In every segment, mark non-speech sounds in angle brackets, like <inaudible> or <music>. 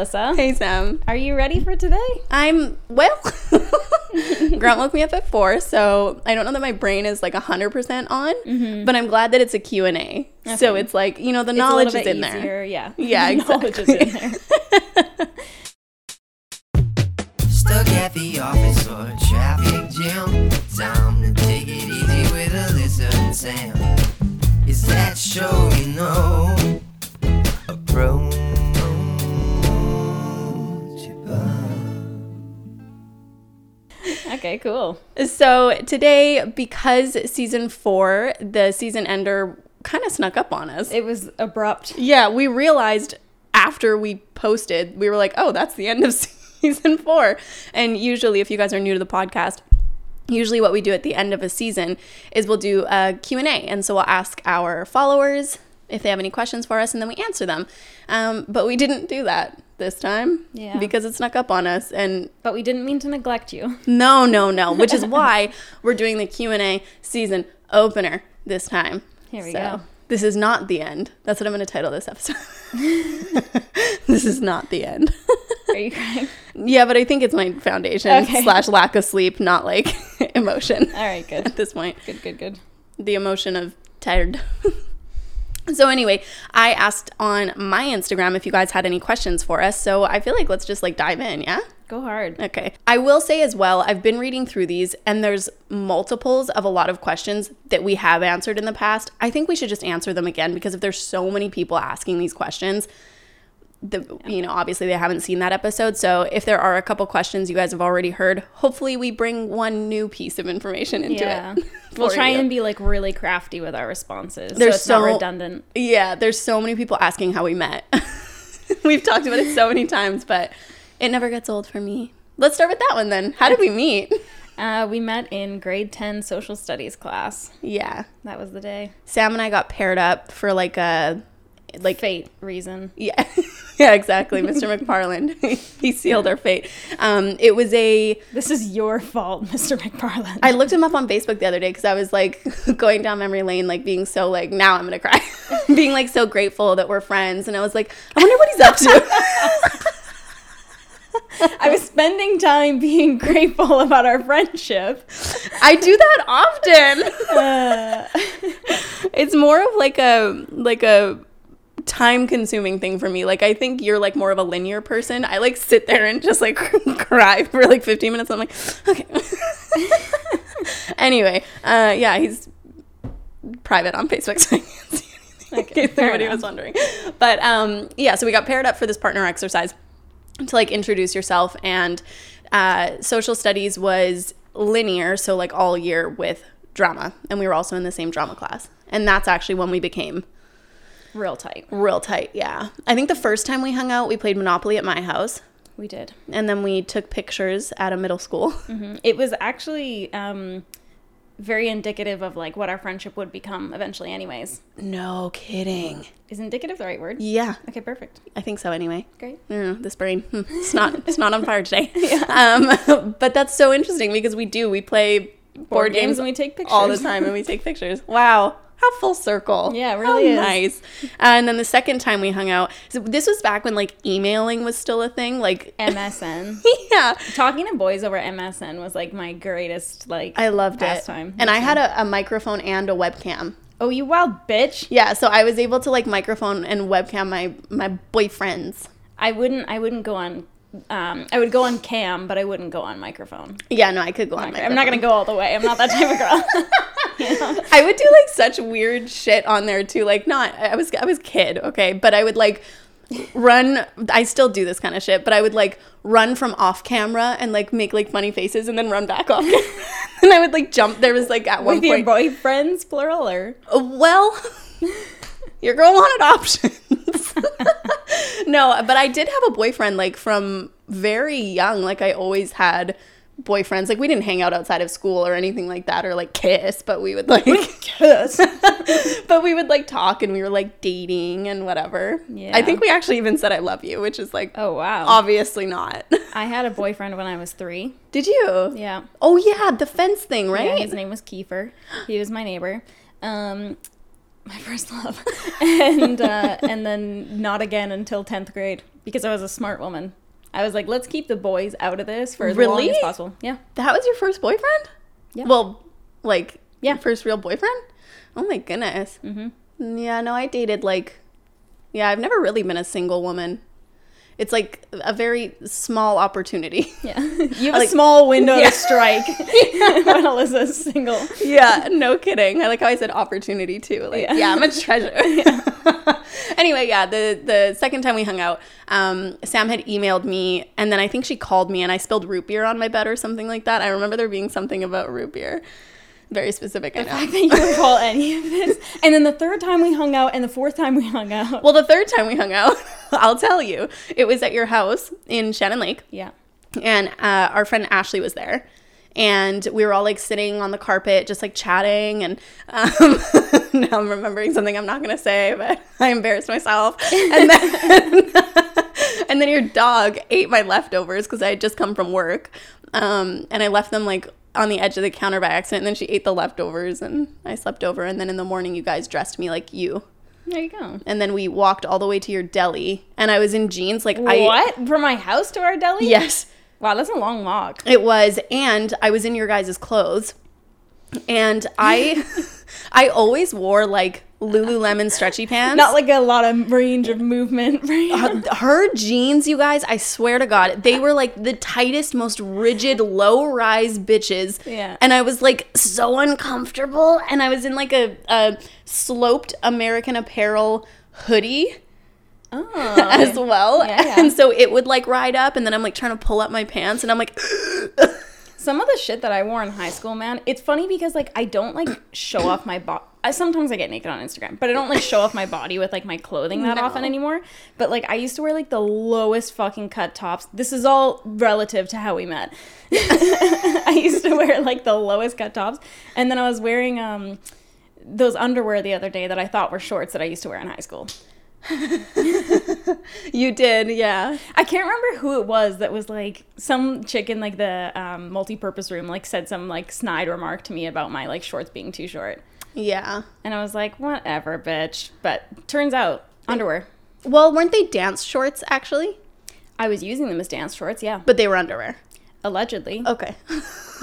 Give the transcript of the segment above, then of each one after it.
Melissa. Hey, Sam. Are you ready for today? I'm, well, <laughs> Grant woke me up at 4, so I don't know that my brain is like 100% on, mm-hmm. but I'm glad that it's a Q&A. So it's like, you know, the It's knowledge is bit in there. easier, Yeah. <laughs> Yeah, <laughs> Knowledge is exactly. in there. Stuck at the office or traffic jam. Time to take it easy with Alyssa and Sam. Is that show you know? Approach Okay, cool. So today, because season four, the season ender kind of snuck up on us. It was abrupt. yeah, we realized after we posted, we were like, oh, that's the end of <laughs> season four. And usually, if you guys are new to the podcast, usually what we do at the end of a season is we'll do a q&a and so we'll ask our followers if they have any questions for us and then we answer them um, but we didn't do that this time Yeah. because it snuck up on us and But we didn't mean to neglect you. no no no which is why <laughs> we're doing the q&a season opener this time Here we go. this is not the end that's what i'm going to title this episode <laughs> this is not the end Are you crying? <laughs> yeah but i think it's my foundation Okay. slash lack of sleep not like emotion All right, good. at this point Good, good, good. the emotion of tired. So anyway, I asked on my Instagram if you guys had any questions for us. So I feel like let's just like dive in, yeah? Go hard. Okay. I will say as well, I've been reading through these and there's multiples of a lot of questions that we have answered in the past. I think we should just answer them again because if there's so many people asking these questions, the you know, obviously they haven't seen that episode. So if there are a couple questions you guys have already heard, hopefully we bring one new piece of information into Yeah. it. <laughs> We'll try you. and be like really crafty with our responses. There's so it's not so- redundant. Yeah, there's so many people asking how we met. <laughs> We've talked about it so many times, but it never gets old for me. Let's start with that one then. How did we meet? Uh, we met in grade 10 social studies class. Yeah. That was the day. Sam and I got paired up for like a like Fate reason. yeah. <laughs> <laughs> yeah, exactly. Mr. McFarland. <laughs> he sealed our fate. Um it was a This is your fault, <laughs> Mr. McFarland. I looked him up on Facebook the other day because I was like going down memory lane, like being so like now I'm gonna cry, being like so grateful that we're friends, and I was like, I wonder what he's up to. I was spending time being grateful about our friendship. I do that often. Uh, it's more of like a like a time consuming thing for me. Like I think you're like more of a linear person. I like sit there and just like <laughs> cry for like 15 minutes. I'm like, okay. <laughs> anyway, uh yeah, he's private on Facebook so I can't see anything. Okay, if fair anybody was wondering. But um yeah, so we got paired up for this partner exercise to like introduce yourself and uh social studies was linear, so like all year with drama. And we were also in the same drama class. And that's actually when we became real tight. real tight. Yeah. I think the first time we hung out, we played Monopoly at my house. We did. And then we took pictures at a middle school. <laughs> It was actually um, very indicative of like what our friendship would become eventually, anyways. No kidding. Is indicative the right word? Yeah. Okay, perfect. I think so anyway. Great. I this brain. hmm, It's not it's not on fire today. <laughs> Um, <laughs> but that's so interesting because we do. We play board, games, and we take pictures all the time and we take pictures. Wow. How full circle. Yeah, it really nice. Uh, and then the second time we hung out, so this was back when like emailing was still a thing. Like, <laughs> MSN. yeah. Talking to boys over MSN was like my greatest like I loved it. pastime. And I had a, a microphone and a webcam. Oh, you wild bitch! Yeah, so I was able to like microphone and webcam my my boyfriends. I wouldn't. I wouldn't go on. Um, I would go on cam, but I wouldn't go on microphone. Yeah, no, I could go on. I'm not gonna go all the way. I'm not that type of girl. You <laughs> know? <laughs> I would do like such weird shit on there too. Like not I was I was kid, okay, but I would like run I still do this kind of shit, but I would like run from off camera and like make like funny faces and then run back off <laughs> and I would like jump there was like at one With your point boyfriends, plural, or well your girl wanted options. <laughs> no, but I did have a boyfriend like from very young. Like I always had boyfriends. Like we didn't hang out outside of school or anything like that or like kiss, but we would like kiss. <laughs> but we would like talk and we were like dating and whatever. Yeah. I think we actually even said I love you, which is like oh wow. obviously not. I had a boyfriend when I was three. did you? Yeah. Oh yeah, the fence thing, right? Yeah, his name was Kiefer. He was my neighbor. Um, my first love, <laughs> and uh, <laughs> and then not again until tenth grade. because I was a smart woman. I was like, let's keep the boys out of this for as long as possible. Yeah. That was your first boyfriend? Yeah. Well, like, Yeah. your first real boyfriend? Oh my goodness. Mm-hmm. Yeah, no, I dated like, yeah, I've never really been a single woman. It's like a very small opportunity. <laughs> Yeah. You have Like- a small window Yeah. to strike <laughs> <laughs> when Alyssa's single. yeah, no kidding. I like how I said opportunity too. Like, Yeah. yeah, I'm a treasure. anyway, yeah, the the second time we hung out, um, Sam had emailed me, and then I think she called me, and I spilled root beer on my bed or something like that. I remember there being something about root beer. Very specific, I know. I think you recall any of this. And then the third time we hung out and the fourth time we hung out. Well, the third time we hung out, <laughs> I'll tell you, it was at your house in Shannon Lake, yeah. and uh, our friend Ashley was there. And we were all like sitting on the carpet, just like chatting. And um, <laughs> now I'm remembering something I'm not gonna say, but <laughs> I embarrassed myself. And then, and then your dog ate my leftovers because I had just come from work, um, and I left them like on the edge of the counter by accident. And then she ate the leftovers, and I slept over. And then in the morning, you guys dressed me like you There you go. and then we walked all the way to your deli and i was in jeans like i what? From my house to our deli? yes Wow, that's a long walk. it was and i was in your guys' clothes and i <laughs> i always wore like lululemon stretchy pants Not like a lot of range of movement. <laughs> Right? Uh, her jeans you guys i swear to god they were like the tightest most rigid low rise bitches Yeah. and i was like so uncomfortable and i was in like a, a sloped american apparel hoodie oh. <laughs> as well. Yeah, yeah. And so it would like ride up and then I'm like trying to pull up my pants and I'm like <laughs> Some of the shit that I wore in high school, man, it's funny because like I don't like show off my body. I sometimes I get naked on Instagram, but I don't like show off my body with like my clothing that No. often anymore. But like I used to wear like the lowest fucking cut tops. This is all relative to how we met. <laughs> I used to wear like the lowest cut tops, and then I was wearing um those underwear the other day that I thought were shorts that I used to wear in high school. <laughs> you did, yeah. I can't remember who it was that was like some chick in like the um, multi-purpose room like said some like snide remark to me about my like shorts being too short, Yeah. and I was like, whatever, bitch. But turns out underwear. Well, weren't they dance shorts actually? I was using them as dance shorts, yeah, But they were underwear. allegedly, Okay.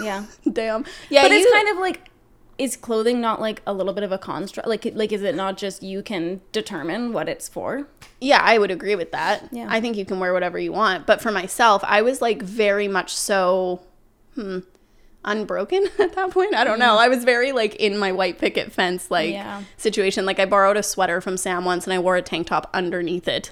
yeah. <laughs> Damn. Yeah, but it's kind of like, is clothing not like a little bit of a construct? Like, like is it not just you can determine what it's for? Yeah, I would agree with that. Yeah. I think you can wear whatever you want. But for myself, I was like very much so hmm unbroken <laughs> at that point. I don't know. I was very like in my white picket fence like Yeah. situation. Like I borrowed a sweater from Sam once and I wore a tank top underneath it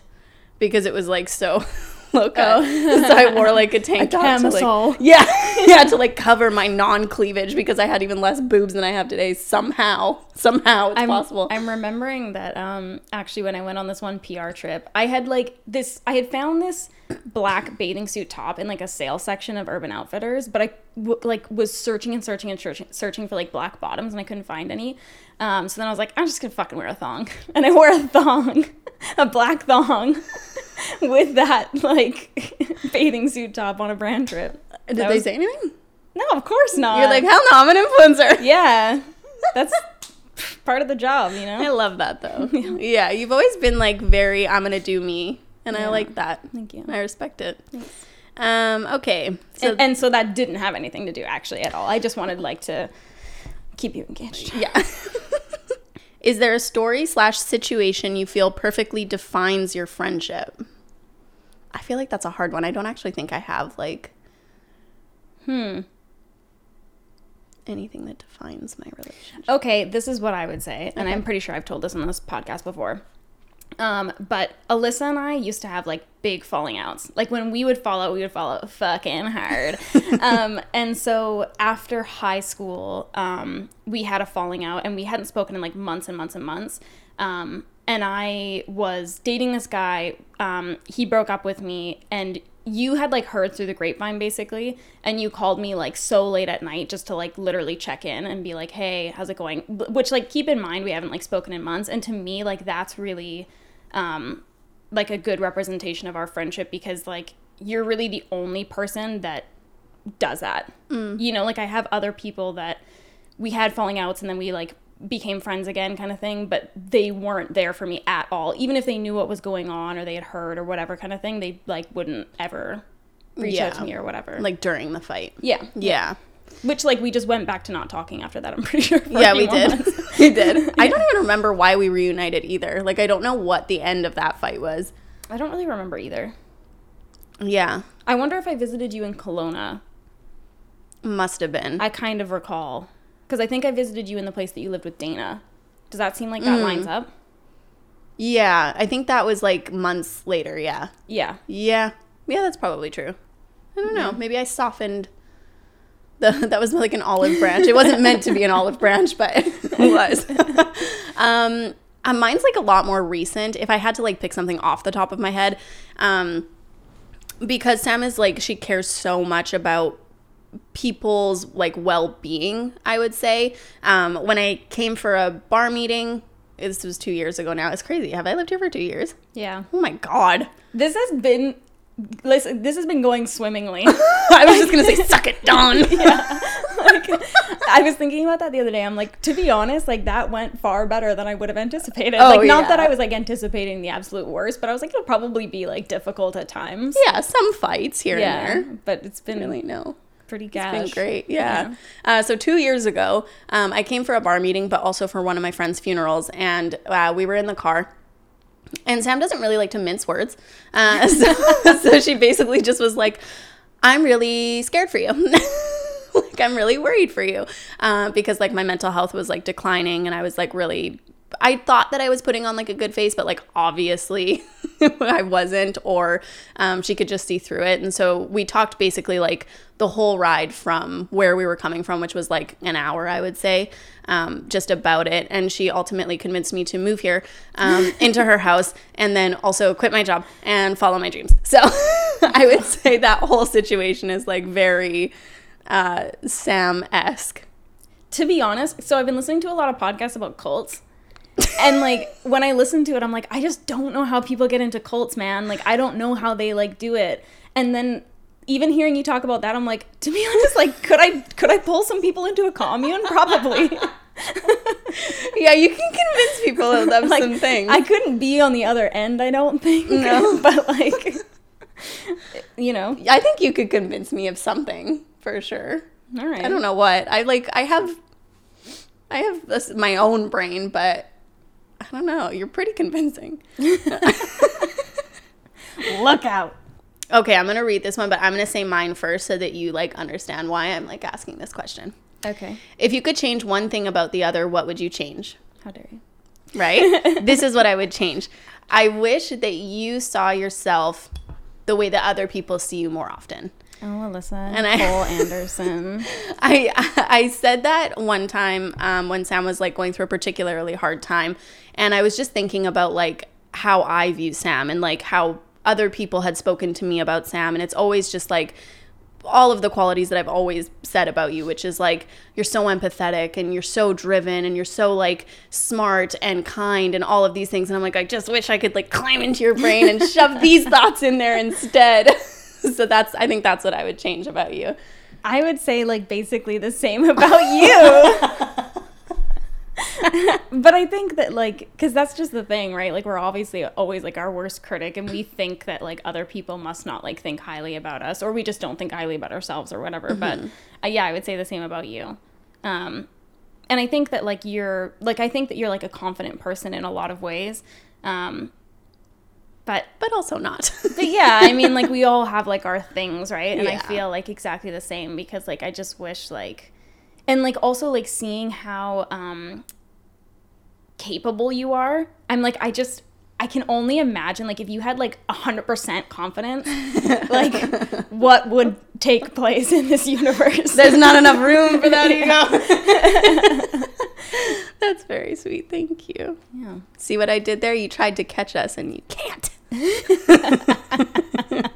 because it was like so <laughs> low cut. <laughs> so I wore like a tank top to camisole. like yeah, yeah, to like cover my non cleavage because I had even less boobs than I have today. Somehow, somehow it's I'm, possible. I'm remembering that um actually when I went on this one PR trip, I had like this I had found this black bathing suit top in like a sale section of Urban Outfitters, but I w- like was searching and searching and searching searching for like black bottoms and I couldn't find any. Um so then I was like I'm just to fucking wear a thong. <laughs> And I wore a thong, <laughs> a black thong <laughs> with that like bathing suit top on a brand trip. Did That they was- say anything? No, of course not. You're like, hell no, I'm an influencer. yeah. That's part of the job, you know? I love that though. yeah, you've always been like very I'm gonna do me, and I like that. Thank you. I respect it. Um, okay, so and, and so that didn't have anything to do actually at all. I just wanted like to keep you engaged. yeah. <laughs> Is there a story slash situation you feel perfectly defines your friendship? I feel like that's a hard one. I don't actually think I have like Hmm. anything that defines my relationship. Okay, this is what I would say, and I'm pretty sure I've told this on this podcast before. Um, but Alyssa and I used to have like big falling outs. Like when we would fall out, we would fall out fucking hard. <laughs> um, and so after high school, um, we had a falling out and we hadn't spoken in like months and months and months. Um, and I was dating this guy. Um, he broke up with me and you had like heard through the grapevine basically and you called me like so late at night just to like literally check in and be like hey how's it going? Which like keep in mind we haven't like spoken in months and to me like that's really um like a good representation of our friendship because like you're really the only person that does that. You know like i have other people that we had falling outs and then we like became friends again kind of thing but they weren't there for me at all even if they knew what was going on or they had heard or whatever kind of thing they like wouldn't ever reach out to me or whatever Like during the fight. yeah Yeah. which like we just went back to not talking after that i'm pretty sure Yeah, <laughs> we did. we <laughs> did. I don't even remember why we reunited either. Like I don't know what the end of that fight was. i don't really remember either Yeah. i wonder if i visited you in Kelowna Must have been. i kind of recall because i think i visited you in the place that you lived with dana does that seem like Mm. that lines up yeah, I think that was like months later, yeah. yeah Yeah. Yeah, that's probably true. I don't know. Maybe I softened the <laughs> that was like an olive branch. It wasn't meant to be an olive branch, but <laughs> it was. <laughs> um uh, mine's like a lot more recent. If I had to like pick something off the top of my head, um because Sam is like she cares so much about people's like well-being i would say um, when i came for a bar meeting this was two years ago now it's crazy have i lived here for two years yeah oh my god This has been listen, this has been going swimmingly. <laughs> I was just gonna say, <laughs> suck it, Dawn. <laughs> like, I was thinking about that the other day. I'm like, to be honest, like that went far better than I would have anticipated. Oh, like, not that. I was like anticipating the absolute worst, but I was like, it'll probably be like difficult at times. yeah, some fights here Yeah, and there. but it's been Really, no. Pretty It's gash. been great. Yeah. Uh, so two years ago, um, I came for a bar meeting, but also for one of my friends' funerals, and uh, we were in the car. And Sam doesn't really like to mince words, uh, <laughs> so, <laughs> so she basically just was like, "I'm really scared for you." <laughs> like I'm really worried for you uh, because like my mental health was like declining and I was like really I thought that I was putting on like a good face but like obviously <laughs> I wasn't or um, she could just see through it and so we talked basically like the whole ride from where we were coming from which was like an hour I would say um, just about it and she ultimately convinced me to move here um, <laughs> into her house and then also quit my job and follow my dreams so <laughs> I would say that whole situation is like very uh, Sam esque. To be honest, so I've been listening to a lot of podcasts about cults. And like when I listen to it, I'm like, I just don't know how people get into cults, man. Like I don't know how they like do it. And then even hearing you talk about that, I'm like, to be <laughs> honest, like could I could I pull some people into a commune? Probably. <laughs> Yeah, you can convince people of <laughs> like some things. I couldn't be on the other end, I don't think. No. but like you know. I think you could convince me of something for sure. All right. I don't know what. I like. I have. I have this, my own brain, but I don't know. You're pretty convincing. <laughs> Look out. Okay, I'm gonna read this one, but I'm gonna say mine first so that you like understand why I'm like asking this question. Okay. If you could change one thing about the other, what would you change? How dare you? right? <laughs> this is what I would change. I wish that you saw yourself the way that other people see you more often. Oh, Alyssa. And I- Cole <laughs> Anderson. I I said that one time um, when Sam was like going through a particularly hard time, and I was just thinking about like how I view Sam and like how other people had spoken to me about Sam, and it's always just like all of the qualities that I've always said about you, which is like you're so empathetic and you're so driven and you're so like smart and kind and all of these things. And I'm like, I just wish I could like climb into your brain and shove these <laughs> thoughts in there instead. <laughs> <laughs> so that's I think that's what I would change about you. I would say like basically the same about you. <laughs> but I think that like cuz that's just the thing, right? Like we're obviously always like our worst critic and we think that like other people must not like think highly about us or we just don't think highly about ourselves or whatever. But uh, yeah, I would say the same about you. Um and I think that like you're like I think that you're like a confident person in a lot of ways. Um but But also not. <laughs> but yeah, I mean, like we all have like our things, right? And I feel like exactly the same because like I just wish like, and like also like seeing how um capable you are. I'm like I just I can only imagine like if you had like a hundred percent confidence, like <laughs> what would take place in this universe. There's not enough room for that <laughs> ego. <laughs> That's very sweet. Thank you. yeah. See what I did there? You tried to catch us and you can't. <laughs>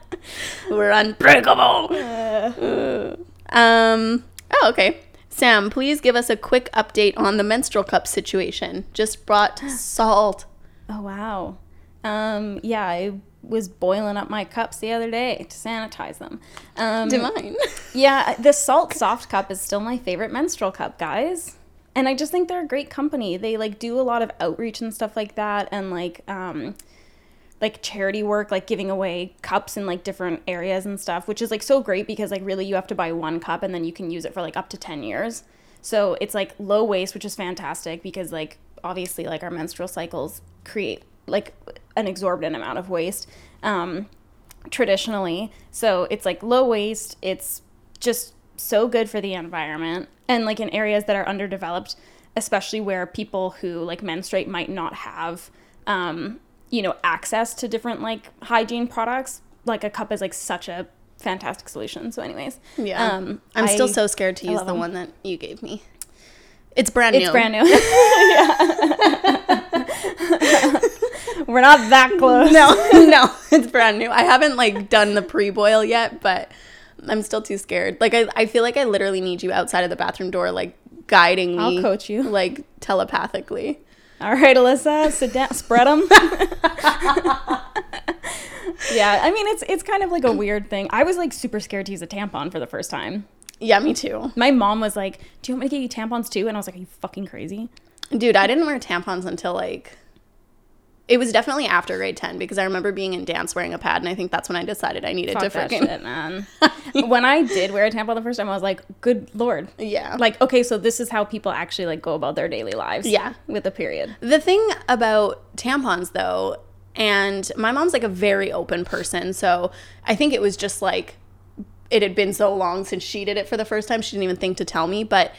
We're unbreakable. Uh, um. Oh, okay. Sam, please give us a quick update on the menstrual cup situation. Just brought <gasps> Saalt. Oh wow. Um, yeah, I was boiling up my cups the other day to sanitize them. Um, Divine. Yeah, <laughs> the Saalt soft cup is still my favorite menstrual cup, guys. And I just think they're a great company. They like do a lot of outreach and stuff like that, and like um, like charity work, like giving away cups in like different areas and stuff, which is like so great because like really you have to buy one cup and then you can use it for like up to ten years. So it's like low waste, which is fantastic because like obviously like our menstrual cycles create like an exorbitant amount of waste um, traditionally. So it's like low waste. It's just so good for the environment and like in areas that are underdeveloped, especially where people who like menstruate might not have, um, you know, access to different like hygiene products. Like a cup is like such a fantastic solution. So, anyways, Yeah. um, I'm still so scared to I use the them. one that you gave me. It's brand new It's brand new. <laughs> <laughs> We're not that close. No, <laughs> no, it's brand new. I haven't like done the pre boil yet, but I'm still too scared. Like I, I feel like I literally need you outside of the bathroom door, like guiding me. I'll coach you. like telepathically. All right, Alyssa, sit down, spread them. <laughs> yeah, I mean it's it's kind of like a weird thing. I was like super scared to use a tampon for the first time. Yeah, me too, My mom was like, "Do you want me to get you tampons too?" And I was like, "Are you fucking crazy?" dude. I didn't wear tampons until like. It was definitely after grade 10 because I remember being in dance wearing a pad, and I think that's when I decided I needed Fuck to freaking. shit, man. <laughs> when I did wear a tampon the first time, I was like, "Good lord." Yeah. Like, okay, so this is how people actually like go about their daily lives. Yeah. With a period. The thing about tampons, though, and my mom's like a very open person, so I think it was just like it had been so long since she did it for the first time, she didn't even think to tell me. But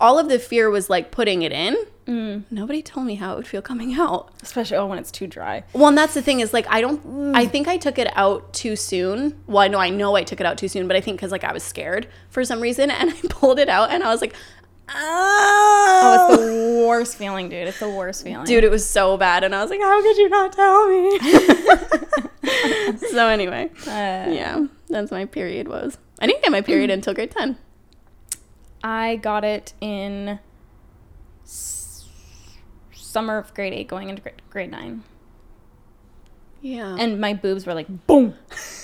all of the fear was like putting it in. Nobody told me how it would feel coming out. Especially oh, when it's too dry. Well, and that's the thing is like I don't. I think I took it out too soon. Well, I know I know I took it out too soon, but I think because like I was scared for some reason, and <laughs> I pulled it out, and I was like, Oh, oh, it's the worst feeling, dude. It's the worst feeling. dude it was so bad and i was like how could you not tell me <laughs> so anyway Uh, yeah that's my period was i didn't get my period until grade 10 I got it in summer of grade eight, going into grade, grade nine, yeah and my boobs were like boom,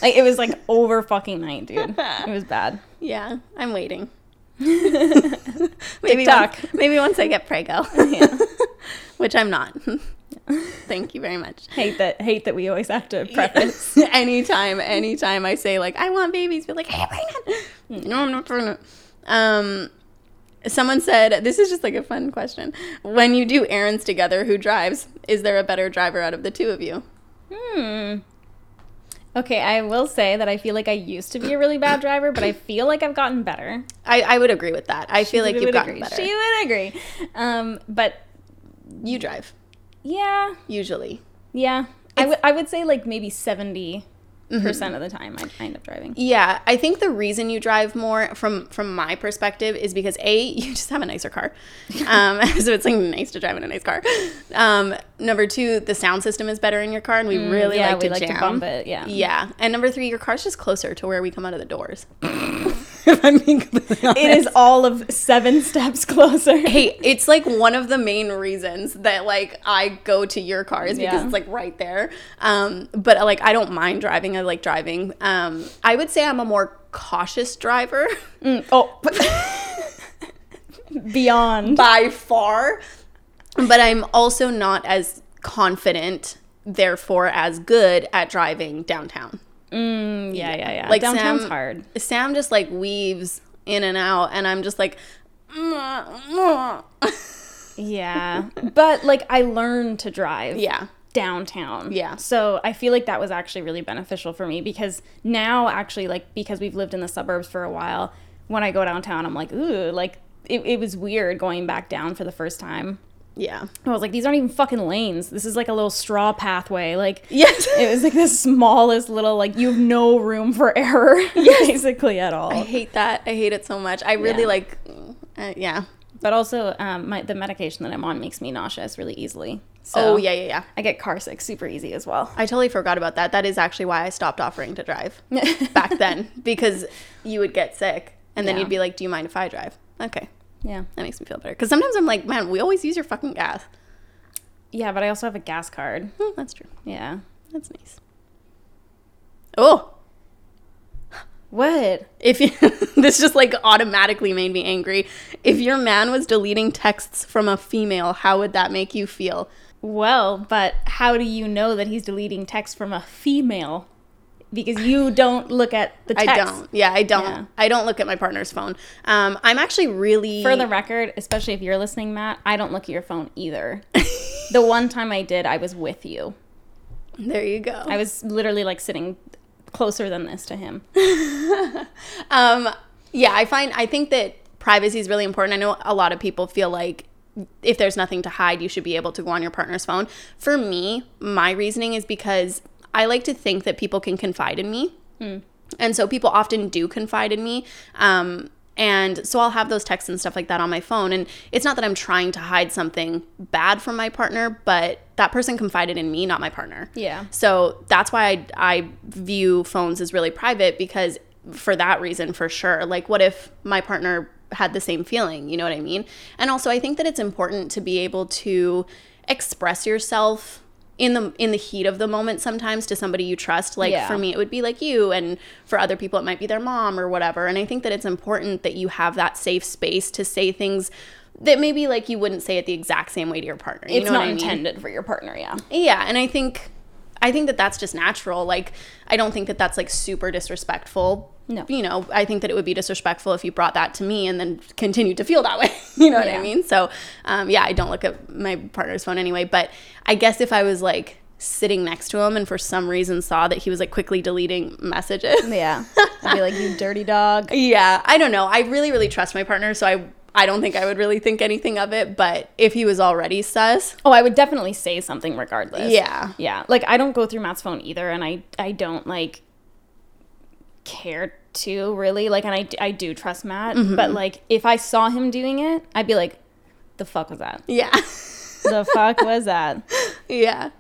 like it was like <laughs> over fucking night, dude. <laughs> It was bad. yeah i'm waiting <laughs> maybe once, maybe once i get prego Yeah. which i'm not thank you very much hate that. Hate that we always have to preface. anytime anytime i say like i want babies be like hey, pregnant no i'm not pregnant um someone said this is just like a fun question. When you do errands together who drives? Is there a better driver out of the two of you? Hmm. Okay, I will say that I feel like I used to be a really bad driver, but I <coughs> feel like I've gotten better. i, I would agree with that. I feel like you've gotten agree. better. She would agree. Um, but you drive. Yeah, usually. Yeah, I would I would say like maybe seventy percent of the time I end up driving. Yeah, I think the reason you drive more from from my perspective is because a <laughs> you just have a nicer car, um, <laughs> so it's like nice to drive in a nice car. Um, number two, the sound system is better in your car, and we really Mm, yeah, like to we like to jam. bump it, yeah. yeah. And number three, your car's just closer to where we come out of the doors. <laughs> if I'm being completely honest. It is all of seven steps closer. Hey, it's like one of the main reasons that like I go to your car is because Yeah. it's like right there. Um, but like I don't mind driving. I like driving. Um, I would say I'm a more cautious driver Mm, oh, <laughs> beyond. by far, but I'm also not as confident, therefore as good at driving downtown. Mm, yeah, yeah, yeah. Like Downtown's Sam- hard. Sam just like weaves in and out, and I'm just like. "Mm, Yeah, <laughs> but like I learned to drive. yeah. downtown. Yeah. So I feel like that was actually really beneficial for me because now actually like because we've lived in the suburbs for a while, when I go downtown I'm like, ooh, like it, it was weird going back down for the first time. Yeah. I was like, these aren't even fucking lanes. This is like a little straw pathway. Like Yes. it was like the smallest little like you have no room for error <laughs> basically at all. I hate that. I hate it so much. I really Yeah. like, uh, yeah. But also um my the medication that I'm on makes me nauseous really easily. So oh yeah, yeah, yeah. I get car sick super easy as well. I totally forgot about that. That is actually why I stopped offering to drive <laughs> back then because you would get sick and then Yeah. you'd be like, "Do you mind if I drive?" Okay, Yeah. that makes me feel better. Because sometimes I'm like, "Man, we always use your fucking gas." Yeah, but I also have a gas card. Hmm, that's true. Yeah. That's nice. Oh, What? If you, <laughs> this just like automatically made me angry. If your man was deleting texts from a female, how would that make you feel? Well, but how do you know that he's deleting texts from a female? Because you don't look at the text. I don't. Yeah, I don't. Yeah. I don't look at my partner's phone. Um, I'm actually really For the record, especially if you're listening, Matt, I don't look at your phone either. the one time I did, I was with you. There you go. I was literally like sitting closer than this to him. <laughs> Um, yeah, I find I think that privacy is really important. I know a lot of people feel like if there's nothing to hide, you should be able to go on your partner's phone. For me, my reasoning is because I like to think that people can confide in me. And so people often do confide in me. Um, and so I'll have those texts and stuff like that on my phone. And it's not that I'm trying to hide something bad from my partner, but that person confided in me, not my partner. Yeah. So that's why I, I view phones as really private because for that reason, for sure. Like, what if my partner had the same feeling? You know what I mean? And also, I think that it's important to be able to express yourself in the in the heat of the moment sometimes to somebody you trust like Yeah. for me it would be like you and for other people it might be their mom or whatever and i think that it's important that you have that safe space to say things that maybe like you wouldn't say it the exact same way to your partner you It's know not I mean? intended for your partner, yeah. Yeah, and I think I think that that's just natural. Like I don't think that that's like super disrespectful. No. You know, I think that it would be disrespectful if you brought that to me and then continued to feel that way. <laughs> you know what I mean? So, um, yeah, I don't look at my partner's phone anyway. But I guess if I was like sitting next to him and for some reason saw that he was like quickly deleting messages. Yeah. I'd be like, you dirty dog. <laughs> Yeah, I don't know. I really, really trust my partner, so I I don't think I would really think anything of it. But if he was already sus, Oh, I would definitely say something regardless. Yeah. Yeah. Like I don't go through Matt's phone either and I I don't like care to really like and I I do trust Matt, Mm-hmm. but like if I saw him doing it, I'd be like the fuck was that? yeah. <laughs> The fuck was that? Yeah.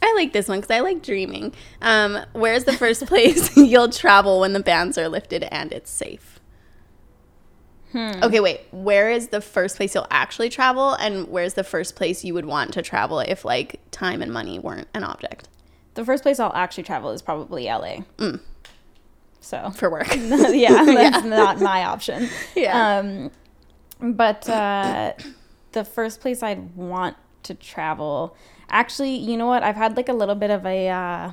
I like this one because I like dreaming. Um, where's the first place <laughs> you'll travel when the bans are lifted and it's safe? Okay, wait. Where is the first place you'll actually travel, and where's the first place you would want to travel if like time and money weren't an object The first place I'll actually travel is probably LA. Mm. So for work? <laughs> yeah, <laughs> that's not my option. Yeah. Um, but uh, the first place I'd want to travel, actually, you know what? I've had like a little bit of a, uh,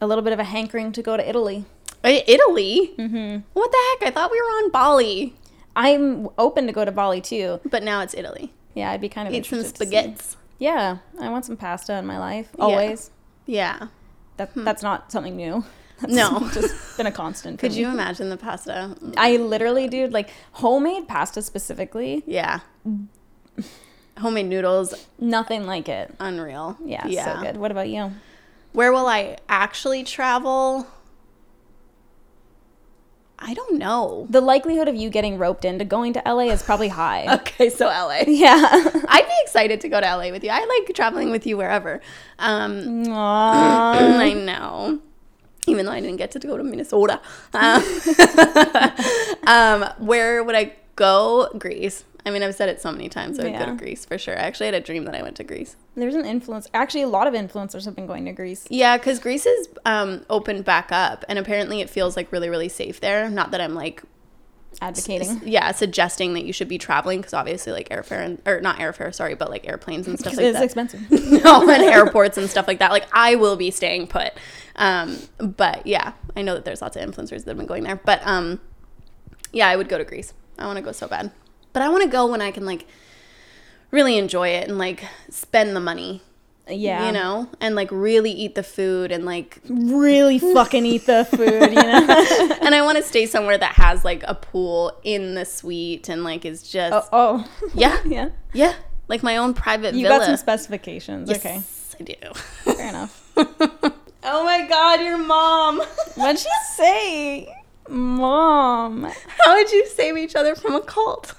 a little bit of a hankering to go to Italy. Italy? Mm-hmm. What the heck? I thought we were on Bali, I'm open to go to Bali too. but now it's Italy. Yeah, I'd be kind of Eat some interested to see. spaghettis. Yeah, I want some pasta in my life always. Yeah. That hmm. that's not something new. <laughs> That's No. <laughs> just been a constant. Could me. you imagine the pasta? I literally, dude, like homemade pasta specifically, Yeah. <laughs> Homemade noodles, nothing like it. unreal. Yeah, so good. What about you? Where will I actually travel? I don't know. The likelihood of you getting roped into going to LA is probably high. <laughs> Okay, so LA. yeah. <laughs> I'd be excited to go to LA with you. I like traveling with you wherever. Um, I know. Even though I didn't get to go to Minnesota. Um, <laughs> um, where would I go? Greece. I mean, I've said it so many times. I would go to Greece for sure. I actually had a dream that I went to Greece. There's an influence. Actually, a lot of influencers have been going to Greece. Yeah, because Greece is um, opened back up, and apparently it feels like really, really safe there. Not that I'm like Advocating. yeah, suggesting that you should be traveling because obviously like airfare and or not airfare, sorry, but like airplanes and stuff like it's that. expensive. <laughs> no, and airports and stuff like that. Like I will be staying put. Um, but yeah, I know that there's lots of influencers that have been going there. But um, yeah, I would go to Greece. I want to go so bad. But I want to go when I can like really enjoy it and like spend the money. Yeah. You know, and like really eat the food and like Really <laughs> fucking eat the food, you know? <laughs> and I want to stay somewhere that has like a pool in the suite and like is just oh, oh. <laughs> yeah, yeah. yeah, like my own private You villa. got some specifications. Okay. I do. Fair enough. oh my god, your mom. What'd she say? Mom. How would you save each other from a cult?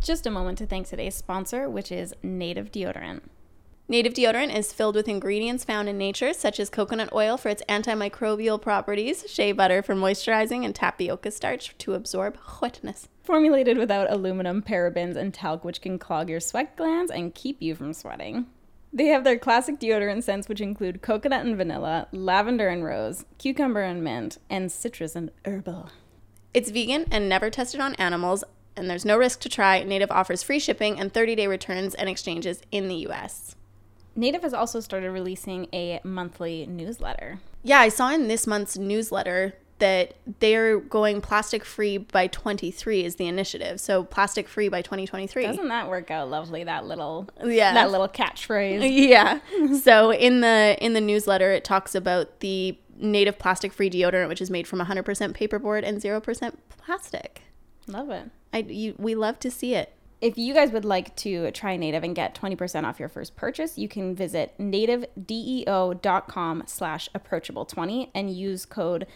Just a moment to thank today's sponsor, which is Native Deodorant. Native deodorant is filled with ingredients found in nature, such as coconut oil for its antimicrobial properties, shea butter for moisturizing, and tapioca starch to absorb wetness. Formulated without aluminum, parabens, and talc, which can clog your sweat glands and keep you from sweating. They have their classic deodorant scents, which include coconut and vanilla, lavender and rose, cucumber and mint, and citrus and herbal. It's vegan and never tested on animals, and there's no risk to try. Native offers free shipping and 30 day returns and exchanges in the US. Native has also started releasing a monthly newsletter. Yeah, I saw in this month's newsletter that they're going plastic free by 23 is the initiative. So plastic free by 2023. Doesn't that work out lovely? That little Yeah. that little catchphrase. <laughs> yeah. so in the in the newsletter it talks about the native plastic free deodorant which is made from 100% paperboard and 0% plastic. Love it. I you, we love to see it. If you guys would like to try Native and get 20% off your first purchase, you can visit nativedeo.com slash approachable20 and use code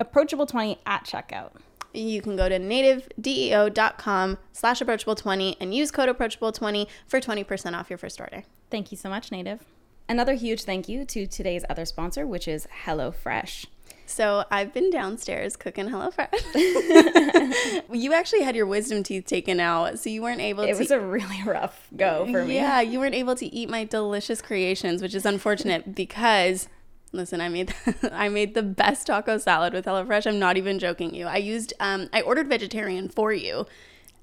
approachable20 at checkout. You can go to nativedeo.com slash approachable20 and use code approachable20 for 20% off your first order. Thank you so much, Native. Another huge thank you to today's other sponsor, which is HelloFresh. So I've been downstairs cooking HelloFresh. <laughs> you actually had your wisdom teeth taken out, so you weren't able It to It was a really rough go for me. Yeah, you weren't able to eat my delicious creations, which is unfortunate because listen, I made <laughs> I made the best taco salad with HelloFresh. I'm not even joking you. I used um I ordered vegetarian for you.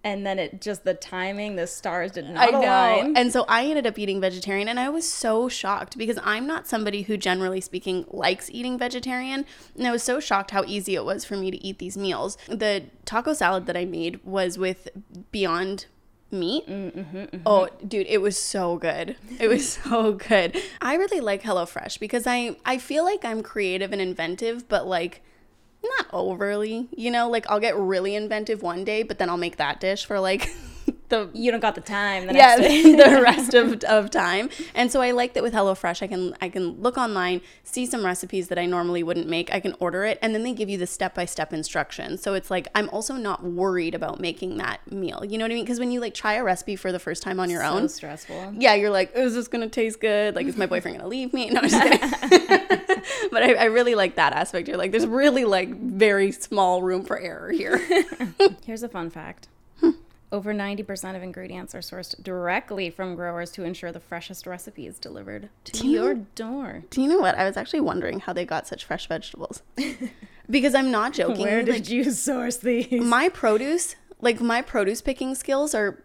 And then it just the timing, the stars did not I know. align. And so I ended up eating vegetarian and I was so shocked because I'm not somebody who generally speaking likes eating vegetarian. And I was so shocked how easy it was for me to eat these meals. The taco salad that I made was with Beyond meat. Mm, mm-hmm, mm-hmm. Oh, dude, it was so good. It was <laughs> so good. I really like HelloFresh because I I feel like I'm creative and inventive, but like not overly, you know, like I'll get really inventive one day, but then I'll make that dish for like <laughs> the you don't got the time the yeah <laughs> the rest of, of time and so i like that with hellofresh i can i can look online see some recipes that i normally wouldn't make i can order it and then they give you the step-by-step instructions so it's like i'm also not worried about making that meal you know what i mean because when you like try a recipe for the first time on your so own stressful. yeah, you're like, is this gonna taste good? Like, is my boyfriend gonna leave me? <laughs> No, I'm just kidding. <laughs> but I, I really like that aspect. You're like, there's really like very small room for error here. Here's a fun fact. Over 90% of ingredients are sourced directly from growers to ensure the freshest recipe is delivered to you your know- door. Do you know what? I was actually wondering how they got such fresh vegetables. <laughs> because I'm not joking. Where like, did you source these? my produce, like my produce picking skills are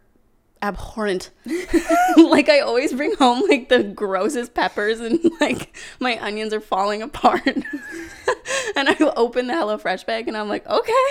abhorrent. <laughs> <laughs> like I always bring home like the grossest peppers and like my onions are falling apart. and I open the HelloFresh bag and I'm like, okay.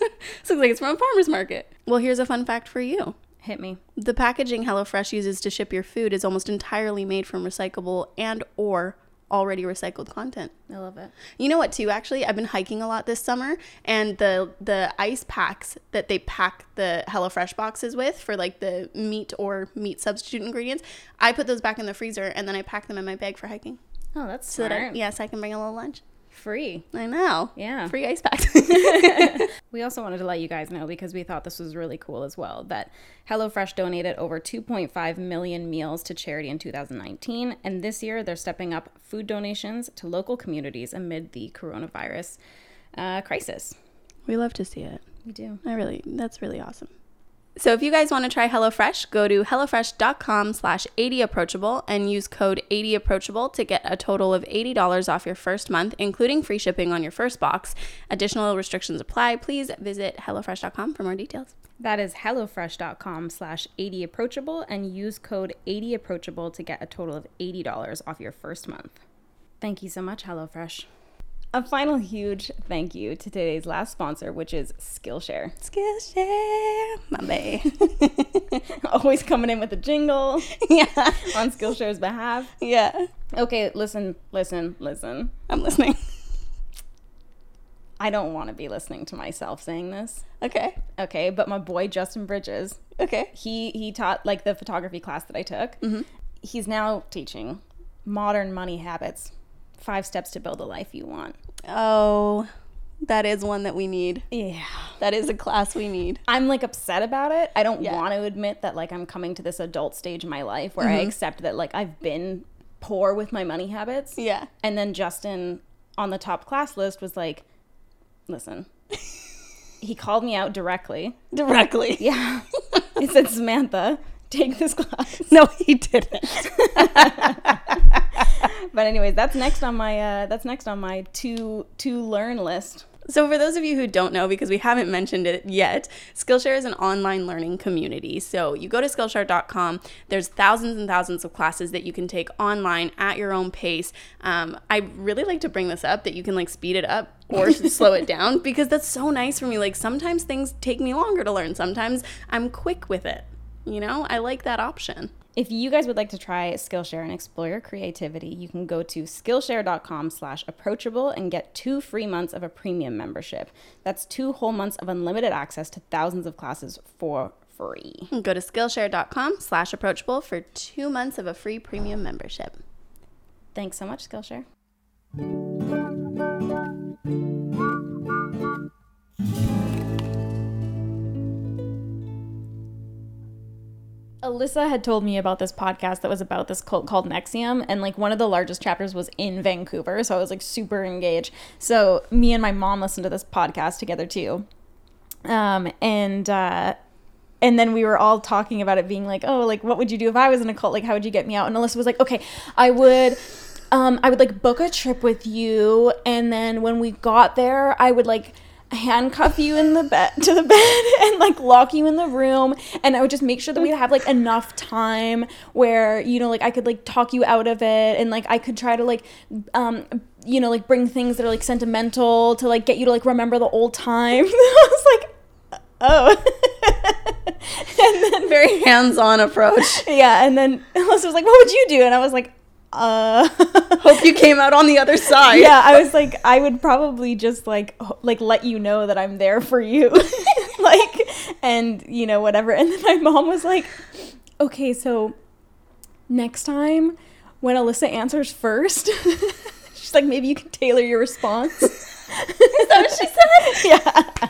This <laughs> looks like it's from a farmer's market. Well, here's a fun fact for you. Hit me. The packaging HelloFresh uses to ship your food is almost entirely made from recyclable and or already recycled content. I love it. You know what too actually? I've been hiking a lot this summer and the the ice packs that they pack the HelloFresh boxes with for like the meat or meat substitute ingredients, I put those back in the freezer and then I pack them in my bag for hiking. Oh, that's So smart. that I, yes, I can bring a little lunch. Free. I know. Yeah. Free ice packs. <laughs> <laughs> We also wanted to let you guys know because we thought this was really cool as well that HelloFresh donated over 2.5 million meals to charity in 2019, and this year they're stepping up food donations to local communities amid the coronavirus uh, crisis. we love to see it. We do. I really, that's really awesome. So if you guys want to try HelloFresh, go to HelloFresh.com slash 80approachable and use code 80approachable to get a total of $80 off your first month, including free shipping on your first box. Additional restrictions apply. Please visit HelloFresh.com for more details. That is HelloFresh.com slash 80approachable and use code 80approachable to get a total of $80 off your first month. Thank you so much, HelloFresh. A final huge thank you to today's last sponsor, which is Skillshare. Skillshare, my bae. <laughs> Always coming in with a jingle <laughs> yeah, on Skillshare's behalf. yeah. Okay, listen, listen, listen. I'm listening. I don't want to be listening to myself saying this. Okay, Okay, but my boy Justin Bridges, okay. he he taught like the photography class that I took. Mm-hmm. He's now teaching modern money habits, five steps to build a life you want. Oh, That is one that we need. Yeah. That is a class we need. I'm like upset about it. I don't Yeah. want to admit that like I'm coming to this adult stage in my life where I mm-hmm. accept that like I've been poor with my money habits. Yeah. And then Justin on the top class list was like, listen, <laughs> he called me out directly. Directly. <laughs> Yeah. he said, Samantha, take this class. No, he didn't. <laughs> <laughs> But anyways, that's next on my uh that's next on my to to learn list. So, for those of you who don't know, because we haven't mentioned it yet, Skillshare is an online learning community. So, you go to Skillshare.com, there's thousands and thousands of classes that you can take online at your own pace. Um, I really like to bring this up that you can like speed it up or <laughs> slow it down because that's so nice for me. Like, sometimes things take me longer to learn, sometimes I'm quick with it. You know, I like that option. If you guys would like to try Skillshare and explore your creativity, you can go to skillshare.com slash approachable and get two free months of a premium membership. That's two whole months of unlimited access to thousands of classes for free. Go to Skillshare.com slash approachable for two months of a free premium membership. Thanks so much, Skillshare. Alyssa had told me about this podcast that was about this cult called NXIVM, and like one of the largest chapters was in Vancouver, so I was like super engaged. So me and my mom listened to this podcast together too, um, and uh, and then we were all talking about it being like, oh, like what would you do if I was in a cult? Like how would you get me out? And Alyssa was like, okay, I would. Um, I would like book a trip with you, and then when we got there, I would like handcuff you in the bed to the <laughs> bed and like lock you in the room and I would just make sure that we'd have like enough time where you know like I could like talk you out of it and like I could try to like um you know like bring things that are like sentimental to like get you to like remember the old time. <laughs> I was like oh. <laughs> and then Very hands on approach. yeah, and then Alyssa was like, "What would you do?" And I was like, "Uh." <laughs> Hope you came out on the other side. yeah, I was like, I would probably just like like let you know that I'm there for you, <laughs> like, and you know whatever. And then my mom was like, "Okay, so next time when Alyssa answers first, <laughs> she's like, maybe you can tailor your response." Is that what she said? yeah.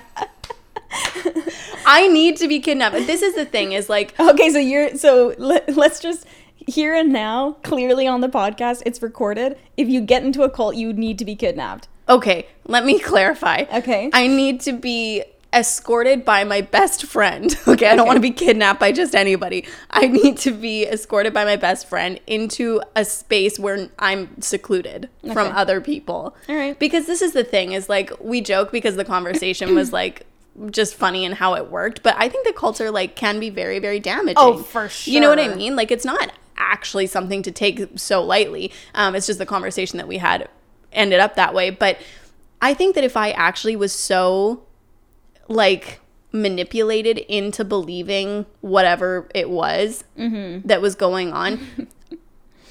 I need to be kidnapped. But This is the thing is like Okay, so you're so let, let's just here and now clearly on the podcast it's recorded if you get into a cult you need to be kidnapped okay, let me clarify. Okay. I need to be escorted by my best friend. <laughs> Okay, I don't Okay. want to be kidnapped by just anybody. I need to be escorted by my best friend into a space where I'm secluded from other people. All right. Because this is the thing is like we joke because the conversation was like just funny and how it worked, but I think the cults are like can be very very damaging. Oh, for sure. You know what I mean? Like it's not actually something to take so lightly. Um, it's just the conversation that we had ended up that way. But I think that if I actually was so like manipulated into believing whatever it was Mm-hmm. that was going on. <laughs>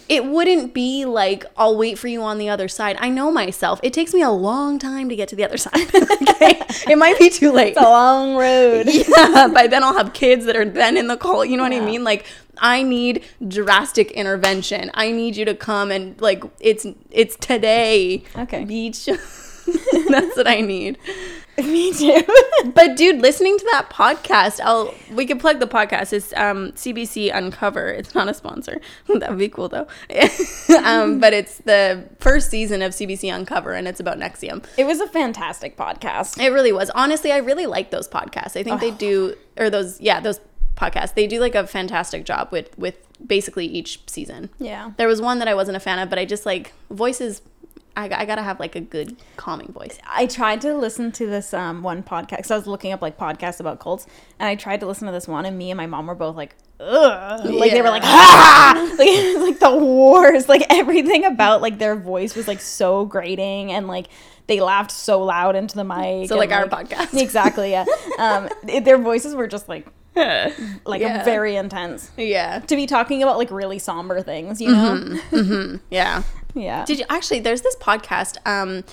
It wouldn't be like I'll wait for you on the other side. I know myself. It takes me a long time to get to the other side. <laughs> okay, it might be too late. it's a long road <laughs> Yeah, by then I'll have kids that are then in the cult. You know what I mean? Like I need drastic intervention. I need you to come and like it's it's today. Okay. Beach. <laughs> That's what I need. <laughs> me too <laughs> But dude, listening to that podcast, I'll we can plug the podcast. It's um CBC Uncover. It's not a sponsor. that would be cool though. um, but it's the first season of CBC Uncover and it's about NXIVM. it was a fantastic podcast It really was. Honestly, I really like those podcasts. I think they do or those yeah, those podcasts. They do like a fantastic job with with basically each season. yeah There was one that I wasn't a fan of, but I just like voices I, I gotta have like a good calming voice. I tried to listen to this um, one podcast. So I was looking up like podcasts about cults, and I tried to listen to this one, and me and my mom were both like, "Ugh!" Like they were like, "Ah!" <laughs> Like it was like the worst. Like everything about like their voice was like so grating, and like they laughed so loud into the mic. So, and, like, our podcast. exactly. Yeah. <laughs> Um, it- their voices were just like <laughs> like Yeah. very intense Yeah. to be talking about like really somber things. You know? Yeah. Yeah. Did you actually? There's this podcast. Um,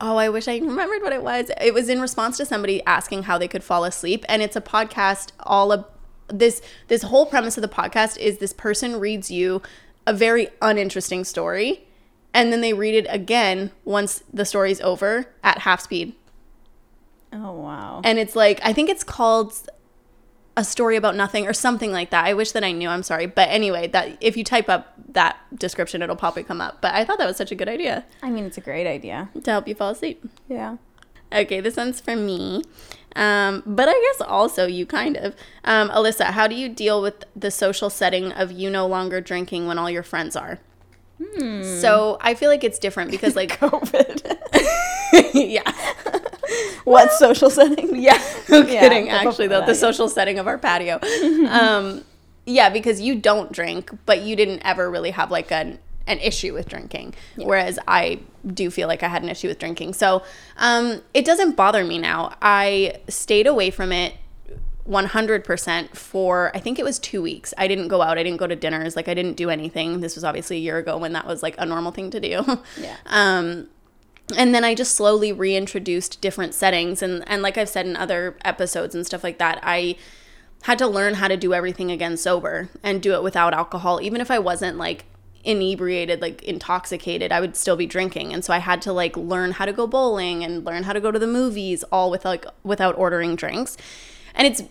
oh, I wish I remembered what it was. It was in response to somebody asking how they could fall asleep, and it's a podcast. All of this this whole premise of the podcast is this person reads you a very uninteresting story, and then they read it again once the story's over at half speed. Oh wow. And it's like I think it's called a story about nothing or something like that. I wish that I knew. I'm sorry, but anyway, that if you type up that description, it'll probably come up. But I thought that was such a good idea I mean, it's a great idea. to help you fall asleep. Yeah. Okay, this one's for me. Um, but I guess also you kind of. Um, Alyssa, how do you deal with the social setting of you no longer drinking when all your friends are? So I feel like it's different because, <laughs> like, COVID. <laughs> yeah, <laughs> what social setting? <laughs> yeah, <laughs> no Yeah, kidding. Actually, though, the social setting of our patio. um, yeah, because you don't drink, but you didn't ever really have like an an issue with drinking, whereas I do feel like I had an issue with drinking. So um, it doesn't bother me now. I stayed away from it 100% for I think it was 2 weeks. I didn't go out, I didn't go to dinners, like I didn't do anything. This was obviously a year ago when that was like a normal thing to do. Yeah. Um and then I just slowly reintroduced different settings. And and like I've said in other episodes and stuff like that, I had to learn how to do everything again sober and do it without alcohol. Even if I wasn't like inebriated like intoxicated i would still be drinking. And so i had to like learn how to go bowling and learn how to go to the movies all with like without ordering drinks. And it's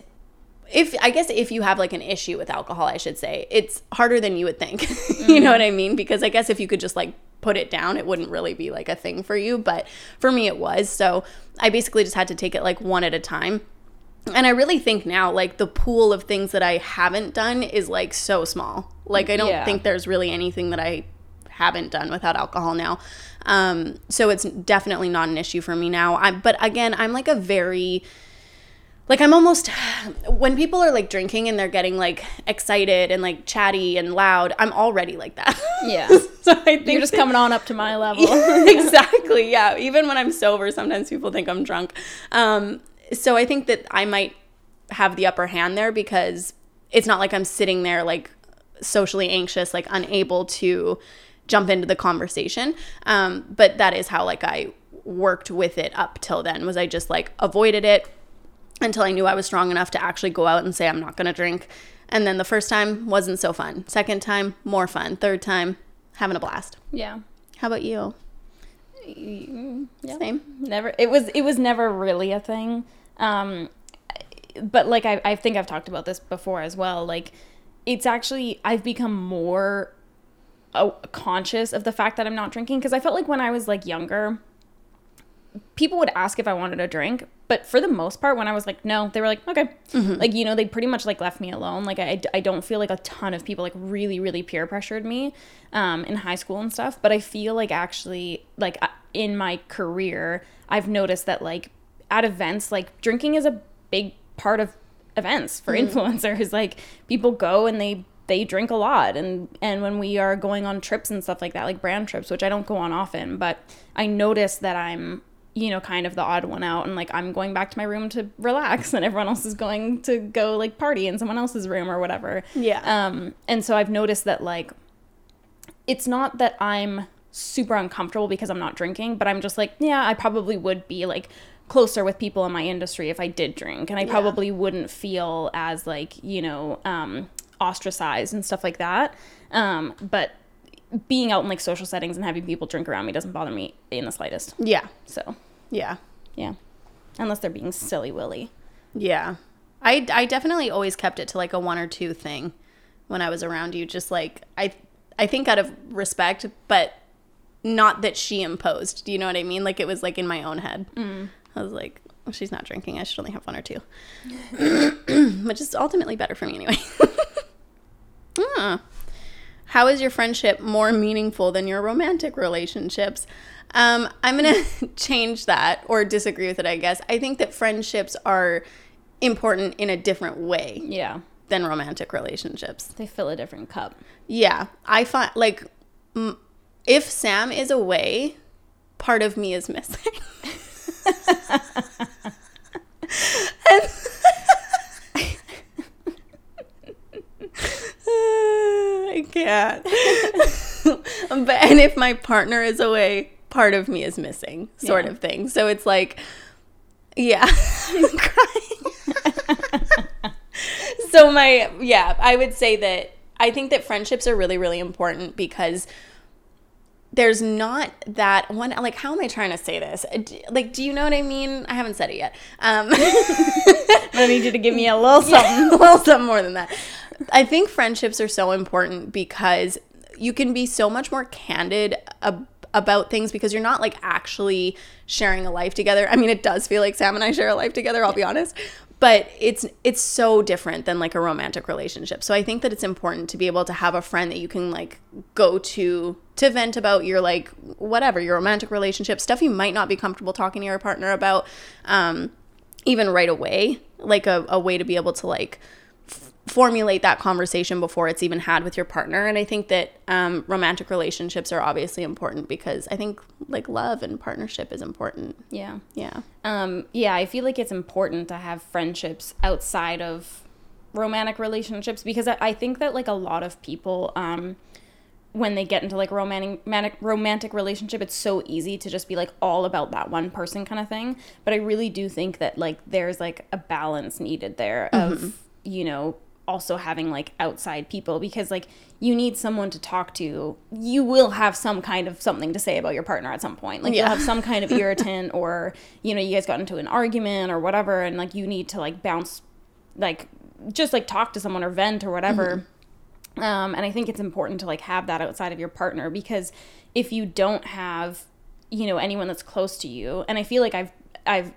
if i guess if you have like an issue with alcohol i should say it's harder than you would think. <laughs> You know mm-hmm. what i mean? Because i guess if you could just like put it down it wouldn't really be like a thing for you but for me it was so i basically just had to take it like one at a time and I really think now, like the pool of things that I haven't done is like so small. Like I don't Yeah. think there's really anything that I haven't done without alcohol now. Um, so it's definitely not an issue for me now. I, but again, I'm like a very like I'm almost <sighs> when people are like drinking and they're getting like excited and like chatty and loud, I'm already like that. <laughs> Yeah. so I think You're just that- coming on up to my <laughs> level. <laughs> exactly. Yeah. Even when I'm sober, sometimes people think I'm drunk. Um, so I think that I might have the upper hand there because it's not like I'm sitting there like socially anxious, like unable to jump into the conversation. Um, but that is how like I worked with it up till then was I just like avoided it until I knew I was strong enough to actually go out and say I'm not going to drink. And then the first time wasn't so fun. Second time, more fun. Third time, having a blast. yeah. How about you? Yeah. Same. Never. It was. It was never really a thing. Um, but like I, I think I've talked about this before as well. Like, it's actually I've become more uh, conscious of the fact that I'm not drinking because I felt like when I was like younger, people would ask if I wanted a drink, but for the most part, when I was like, no, they were like, okay. Like, you know, they pretty much like left me alone. Like, I, I don't feel like a ton of people like really, really peer pressured me um, in high school and stuff. But I feel like actually, like, uh, in my career, I've noticed that like at events, like, drinking is a big part of events for influencers. <laughs> Like, people go and they, they drink a lot and and when we are going on trips and stuff like that like brand trips which i don't go on often but i notice that i'm you know kind of the odd one out and like i'm going back to my room to relax <laughs> and everyone else is going to go like party in someone else's room or whatever. Yeah. um and so i've noticed that like it's not that i'm super uncomfortable because i'm not drinking but i'm just like yeah i probably would be like closer with people in my industry if i did drink and i probably wouldn't feel as like you know um ostracized and stuff like that. Um but being out in like social settings and having people drink around me doesn't bother me in the slightest Yeah. so Yeah. yeah unless they're being silly willy Yeah. I, I definitely always kept it to like a one or two thing when I was around you. Just like, I, I think out of respect, but not that she imposed. Do you know what I mean? Like it was like in my own head. I was like, well, she's not drinking. I should only have one or two. <coughs> Which is ultimately better for me anyway. Ah. <laughs> How is your friendship more meaningful than your romantic relationships? Um, I'm going <laughs> to change that or disagree with it, I guess. I think that friendships are important in a different way yeah than romantic relationships. they fill a different cup Yeah, I find like m- if Sam is away, part of me is missing. <laughs> And- I can't. <laughs> but and if my partner is away, part of me is missing, sort Yeah. of thing. So it's like, yeah, <laughs> I'm crying. <laughs> so my yeah, I would say that I think that friendships are really really important because there's not that one like how am i trying to say this? Uh, like do you know what i mean? I haven't said it yet. Um <laughs> I need you to give me a little <laughs> something. <laughs> something well something more than that. I think friendships are so important because you can be so much more candid ab- about things because you're not like actually sharing a life together. I mean it does feel like sam and i share a life together i'll be honest but it's it's so different than like a romantic relationship. So i think that it's important to be able to have a friend that you can like go to to vent about your like whatever your romantic relationship stuff you might not be comfortable talking to your partner about um even right away like a, a way to be able to like formulate that conversation before it's even had with your partner and i think that um, romantic relationships are obviously important because i think like love and partnership is important Yeah. yeah Um, yeah, I feel like it's important to have friendships outside of romantic relationships because I, I think that like a lot of people, um, when they get into like romantic, romantic relationship, it's so easy to just be like all about that one person kind of thing. But I really do think that like there's like a balance needed there of, you know, also having like outside people because like you need someone to talk to. You will have some kind of something to say about your partner at some point. Like Yeah. you'll have some kind of <laughs> irritant or you know you guys got into an argument or whatever and like you need to like bounce like just like talk to someone or vent or whatever um, and i think it's important to like have that outside of your partner because if you don't have you know anyone that's close to you and i feel like i've i've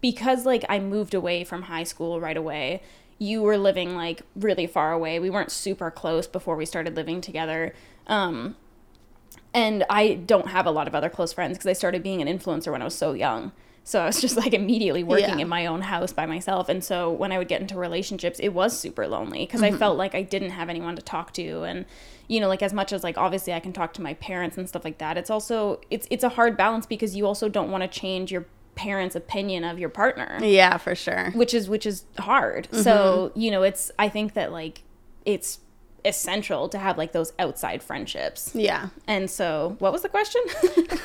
because like i moved away from high school right away you were living like really far away we weren't super close before we started living together um, and I don't have a lot of other close friends because I started being an influencer when I was so young. So I was just like immediately working Yeah. in my own house by myself. And so when I would get into relationships, it was super lonely because I felt like I didn't have anyone to talk to. And, you know, like as much as like obviously I can talk to my parents and stuff like that, it's also it's it's a hard balance because you also don't want to change your parents' opinion of your partner yeah for sure which is which is hard. So you know, it's I think that like it's essential to have like those outside friendships. yeah And so, what was the question?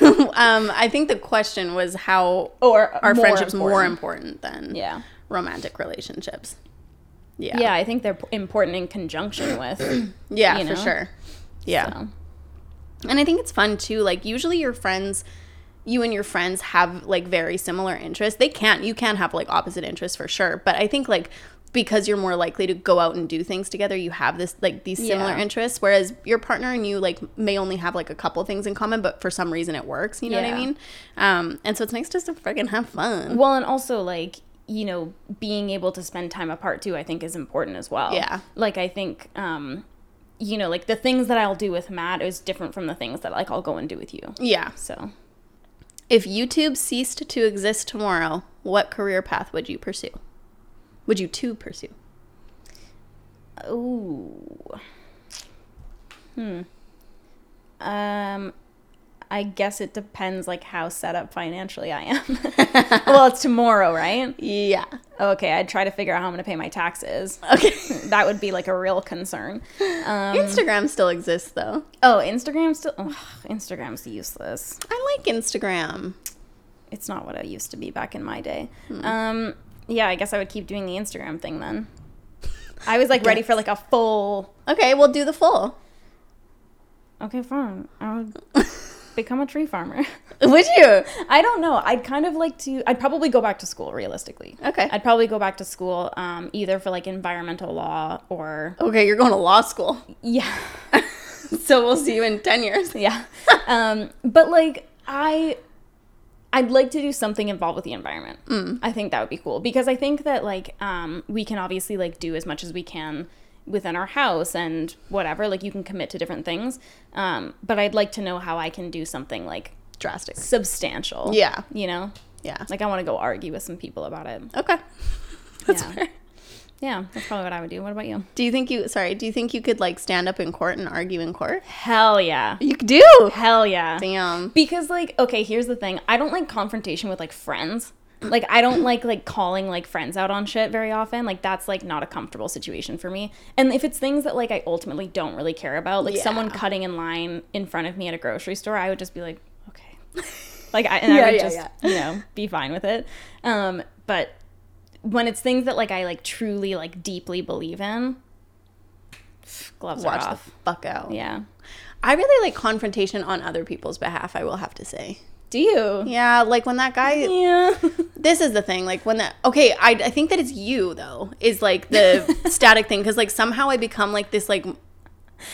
<laughs> um i think the question was how or are friendships more important. important than Yeah. romantic relationships yeah Yeah, I think they're important in conjunction <clears throat> with. yeah you for know? sure yeah So. And I think it's fun too. Like usually your friends, you and your friends have like very similar interests. They can't. You can have like opposite interests for sure. But I think like because you're more likely to go out and do things together, you have this like these similar Yeah. interests. Whereas your partner and you like may only have like a couple things in common, but for some reason it works. You know what I mean? Um, and so it's nice just to friggin' have fun. Well, and also like you know being able to spend time apart too, I think is important as well. Yeah. Like I think, um, you know, like the things that I'll do with Matt is different from the things that like I'll go and do with you. Yeah. So If YouTube ceased to exist tomorrow, what career path would you pursue? Would you to pursue? Ooh. Hmm. Um, I guess it depends like how set up financially I am. <laughs> well, it's tomorrow, right? Yeah. Okay, I'd try to figure out how I'm going to pay my taxes. Okay. <laughs> That would be like a real concern. Um, Instagram still exists though. oh, Instagram still. Ugh, Instagram's useless. I like Instagram. It's not what it used to be back in my day. Hmm. Um, yeah, I guess I would keep doing the Instagram thing then. I was like ready for like a full Okay, we'll do the full. Okay, fine. I would <laughs> become a tree farmer. <laughs> Would you? I don't know. I'd kind of like to. I'd probably go back to school. Realistically, Okay. I'd probably go back to school, um, either for like environmental law or Okay, you're going to law school. yeah, <laughs> So we'll see you in 10 years. <laughs> yeah. Um, but like I, I'd like to do something involved with the environment. I think that would be cool because I think that like um, we can obviously like do as much as we can within our house and whatever. Like you can commit to different things, um, but I'd like to know how I can do something like Drastic. substantial. Yeah. You know? Yeah. Like I want to go argue with some people about it. Okay. <laughs> That's Yeah. fair. Yeah, that's probably what I would do. What about you? Do you think you, sorry, do you think you could like stand up in court and argue in court? Hell yeah. You do? Hell yeah. Damn. Because like, okay, here's the thing. I don't like confrontation with like friends. Like I don't like like calling like friends out on shit very often. Like that's like not a comfortable situation for me. And if it's things that like I ultimately don't really care about, like someone cutting in line in front of me at a grocery store, I would just be like, okay. <laughs> Like I and Yeah, I would yeah, just, yeah. you know, be fine with it. Um, but when it's things that like I like truly like deeply believe in, <sighs> gloves Watch are the off. fuck out. Yeah. I really like confrontation on other people's behalf, I will have to say. Do you? Yeah, like when that guy Yeah. <laughs> this is the thing like when that okay I, I think that it's you though is like the <laughs> static thing because like somehow i become like this like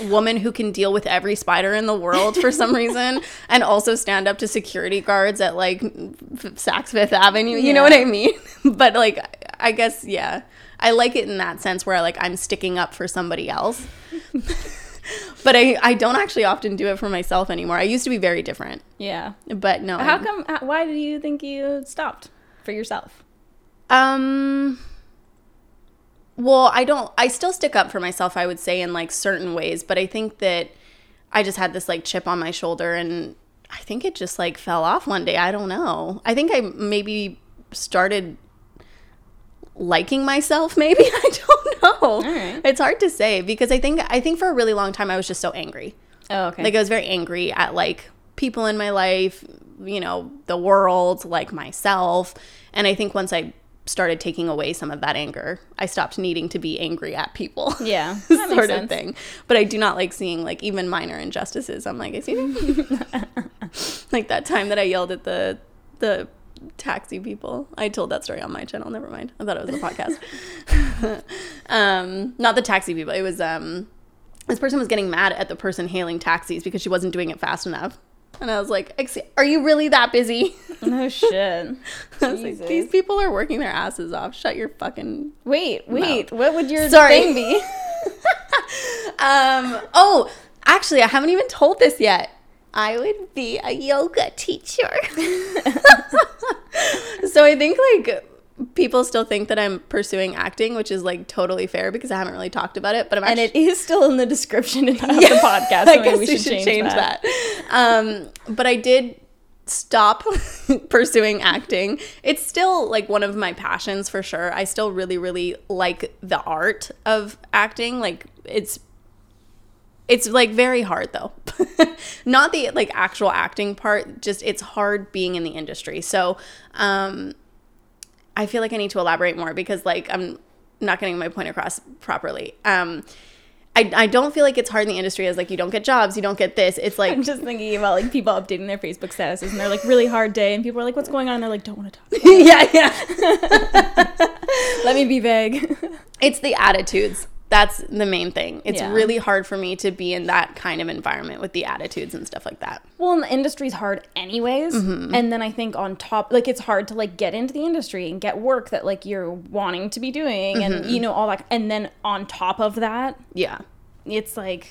woman who can deal with every spider in the world for some reason <laughs> and also stand up to security guards at like F- saks fifth avenue you know what i mean but like i guess yeah i like it in that sense where like i'm sticking up for somebody else <laughs> but I, I don't actually often do it for myself anymore i used to be very different Yeah. but no How I'm- come? how- Why do you think you stopped for yourself? Um well, I don't I still stick up for myself, I would say in like certain ways, but I think that I just had this like chip on my shoulder and I think it just like fell off one day. I don't know. I think I maybe started liking myself <laughs> maybe. I don't know. Right. It's hard to say because I think I think for a really long time I was just so angry. Oh, okay. Like I was very angry at like people in my life, you know, the world, like myself. And I think once I started taking away some of that anger, I stopped needing to be angry at people. yeah. <laughs> Sort of thing. But I do not like seeing like even minor injustices. I'm like, I see <laughs> <laughs> like that time that I yelled at the the taxi people. I told that story on my channel. Never mind. I thought it was a podcast. <laughs> um, not the taxi people. It was um, this person was getting mad at the person hailing taxis because she wasn't doing it fast enough. And I was like, "Are you really that busy?" <laughs> No shit. <laughs> Like, "These people are working their asses off. Shut your fucking Wait, wait. What would your Sorry. thing be? Um. Oh, actually, I haven't even told this yet. I would be a yoga teacher. <laughs> so I think like people still think that I'm pursuing acting, which is like totally fair because I haven't really talked about it. But I'm and actually it is still in the description of the <laughs> podcast. So I guess we should, change, that. Um, but I did stop <laughs> pursuing acting. It's still like one of my passions for sure. I still really, really like the art of acting. Like it's it's like very hard though. <laughs> Not the like actual acting part, just it's hard being in the industry. So um I feel like I need to elaborate more because like I'm not getting my point across properly. Um I, I don't feel like it's hard in the industry as like you don't get jobs, you don't get this. It's like I'm just thinking about like people updating their Facebook statuses and they're like really hard day and people are like, what's going on? And they're like, don't want to talk. <laughs> yeah, yeah. <laughs> Let me be vague. It's the attitudes. That's the main thing. It's Yeah. really hard for me to be in that kind of environment with the attitudes and stuff like that. well, and the industry's hard anyways. Mm-hmm. And then I think on top, like it's hard to like get into the industry and get work that like you're wanting to be doing and Mm-hmm. you know all that. And then on top of that, Yeah. it's like,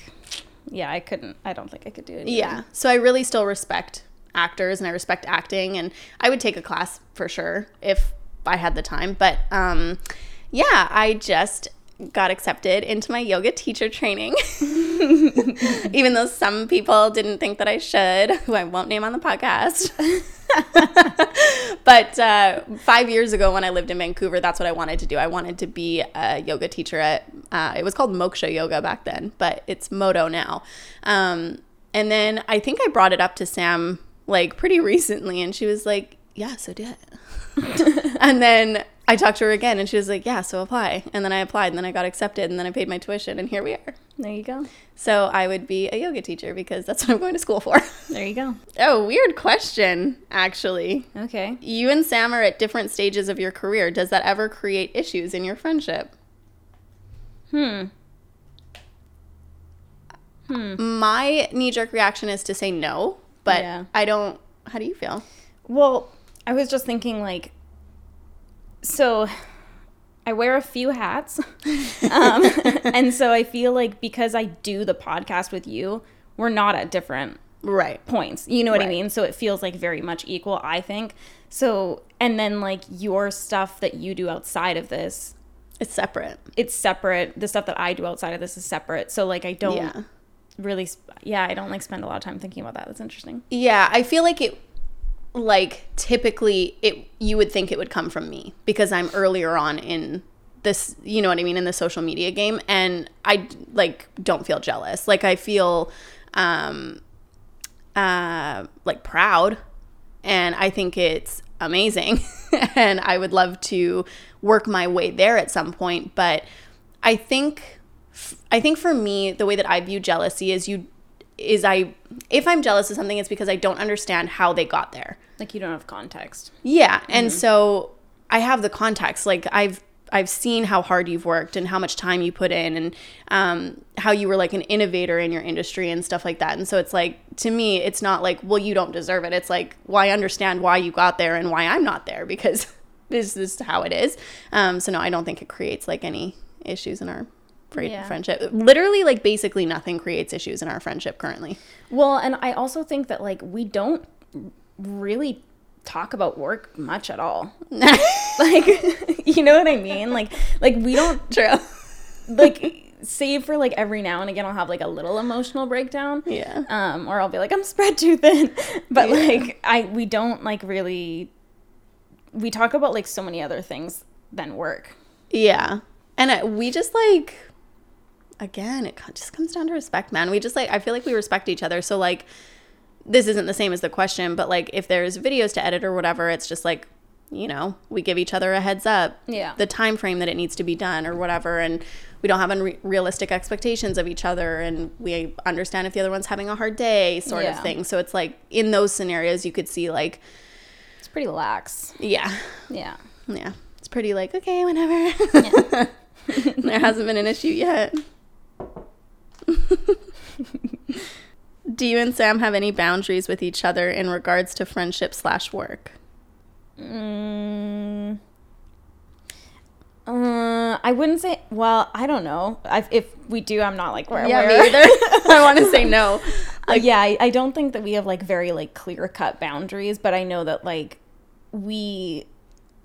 yeah, I couldn't. I don't think I could do it. Yeah. So I really still respect actors and I respect acting and I would take a class for sure if I had the time. But um yeah, I just got accepted into my yoga teacher training. <laughs> Even though some people didn't think that I should, who I won't name on the podcast. <laughs> but uh, five years ago, when I lived in Vancouver, that's what I wanted to do. I wanted to be a yoga teacher at, uh, it was called Moksha Yoga back then, but it's Modo now. Um, and then I think I brought it up to Sam like pretty recently, and she was like, Yeah, so do it. <laughs> and then I talked to her again, and she was like, Yeah, so apply. And then I applied, and then I got accepted, and then I paid my tuition, and here we are. There you go. So I would be a yoga teacher because that's what I'm going to school for. <laughs> There you go. oh, weird question, actually. Okay. You and Sam are at different stages of your career. Does that ever create issues in your friendship? Hmm. My knee jerk reaction is to say no, but Yeah. I don't. How do you feel? Well, I was just thinking like so I wear a few hats. um, <laughs> and so I feel like because I do the podcast with you, we're not at different Right. points. You know what I mean? So it feels like very much equal, I think. So and then like your stuff that you do outside of this, It's separate. it's separate. The stuff that I do outside of this is separate. So like I don't Yeah. really sp- yeah, I don't like spend a lot of time thinking about that. That's interesting. Yeah, I feel like it like typically it you would think it would come from me because I'm earlier on in this, you know what I mean, in the social media game. And I like don't feel jealous. Like I feel um uh like proud. And I think it's amazing. <laughs> And I would love to work my way there at some point, but I think I think for me the way that I view jealousy is you is I if I'm jealous of something, it's because I don't understand how they got there. Like you don't have context. Yeah, and so I have the context. Like I've I've seen how hard you've worked and how much time you put in, and um, how you were like an innovator in your industry and stuff like that. And so it's like to me, it's not like well you don't deserve it. It's like well I understand why you got there and why I'm not there <laughs> because this is how it is. Um, so no, I don't think it creates like any issues in our Yeah. friendship. Literally, like basically nothing creates issues in our friendship currently. Well, and I also think that like we don't really talk about work much at all. <laughs> like <laughs> you know what I mean? Like like we don't True. like save for like every now and again I'll have like a little emotional breakdown. Yeah. Um or I'll be like I'm spread too thin. <laughs> But Yeah. like I we don't like really we talk about like so many other things than work. Yeah. And we just like, again, it just comes down to respect, man. We just like, I feel like we respect each other. So, like, this isn't the same as the question, but like, if there's videos to edit or whatever, it's just like, you know, we give each other a heads up. Yeah. The time frame that it needs to be done or whatever. And we don't have unrealistic expectations of each other. And we understand if the other one's having a hard day, sort Yeah. of thing. So, it's like, in those scenarios, you could see, like, It's pretty lax. yeah, Yeah. yeah. It's pretty like, okay, whenever. <laughs> there hasn't been an issue yet. <laughs> Do you and Sam have any boundaries with each other in regards to friendship slash work? Mm, uh, I wouldn't say. Well, I don't know. I, if we do, I'm not like where. Yeah, where. me <laughs> either. <laughs> I want to say no. Uh, yeah, I, I don't think that we have like very like clear cut boundaries, but I know that like we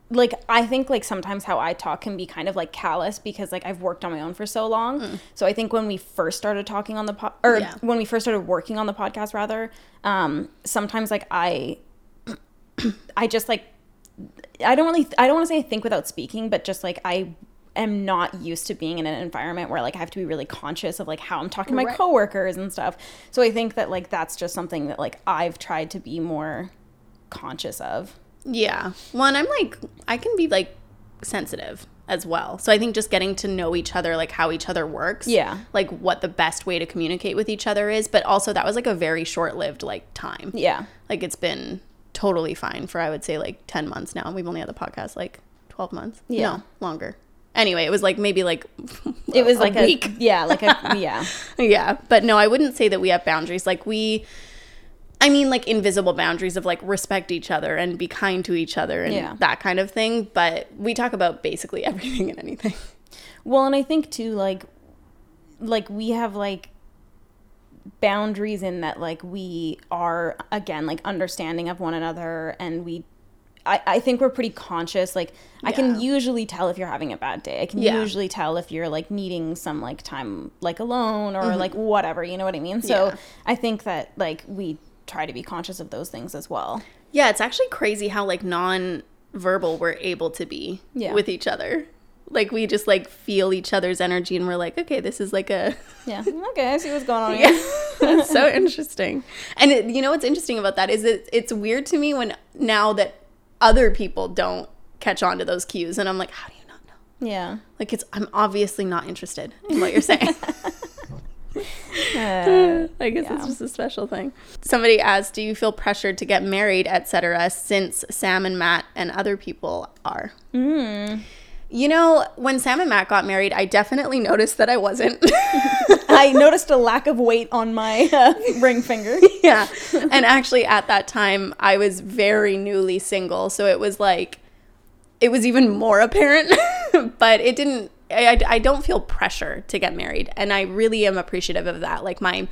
like I think like sometimes how I talk can be kind of like callous because like I've worked on my own for so long. So I think when we first started talking on the pod or Mm. Yeah. when we first started working on the podcast rather, um sometimes like I <clears throat> I just like I don't really I don't want to say I think without speaking, but just like I am not used to being in an environment where like I have to be really conscious of like how I'm talking to my Right. coworkers and stuff. So I think that like that's just something that like I've tried to be more conscious of. Yeah. One, I'm like, I can be like sensitive as well. So I think just getting to know each other, like how each other works. Yeah. Like what the best way to communicate with each other is. But also, that was like a very short lived like time. Yeah. Like it's been totally fine for, I would say, like 10 months now. We've only had the podcast like 12 months. Yeah. No, longer. Anyway, it was like maybe like <laughs> It was a like week. a yeah, like a yeah. <laughs> yeah but no i wouldn't say that we have boundaries like we i mean like invisible boundaries of like respect each other and be kind to each other and Yeah. that kind of thing but we talk about basically <laughs> everything and anything Well, and I think too, like, like we have like boundaries in that, like we are again like understanding of one another, and we, I, I think we're pretty conscious. Like, I can usually tell if you're having a bad day. I can Yeah. usually tell if you're like needing some like time like alone or mm-hmm. like whatever. You know what I mean? So Yeah. I think that like we try to be conscious of those things as well. yeah it's actually crazy how like non-verbal we're able to be Yeah. with each other like we just like feel each other's energy and we're like okay this is like a Yeah. okay. I see what's going on <laughs> here. <laughs> Yeah, it's so interesting. And it, you know what's interesting about that is that it's weird to me when now that other people don't catch on to those cues, and I'm like, how do you not know? Yeah. Like it's I'm obviously not interested in what you're saying. <laughs> Uh, <laughs> I guess Yeah. it's just a special thing. Somebody asked, "Do you feel pressured to get married, etc.?" Since Sam and Matt and other people are. mm. You know, when Sam and Matt got married, I definitely noticed that I wasn't. <laughs> I noticed a lack of weight on my uh, ring finger. <laughs> yeah. And actually, at that time, I was very newly single. So it was like, it was even more apparent. but it didn't, I, I, I don't feel pressure to get married. And I really am appreciative of that. Like, my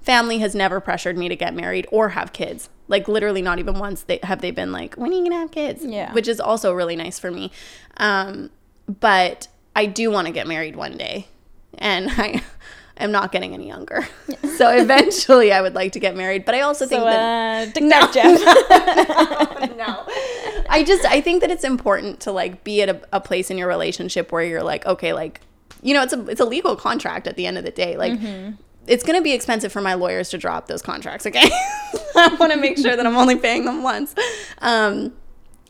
family has never pressured me to get married or have kids. Like, literally, not even once they, have they been like, when are you going to have kids? Yeah. Which is also really nice for me. Um, but I do want to get married one day. And <laughs> I. am not getting any younger. <laughs> So eventually I would like to get married. But I also think So, that uh, Dick <laughs> Jeff. <laughs> no. I just I think that it's important to like be at a, a place in your relationship where you're like, okay, like you know, it's a it's a legal contract at the end of the day. Like it's gonna be expensive for my lawyers to drop those contracts, okay? I wanna make sure that I'm only paying them once. Um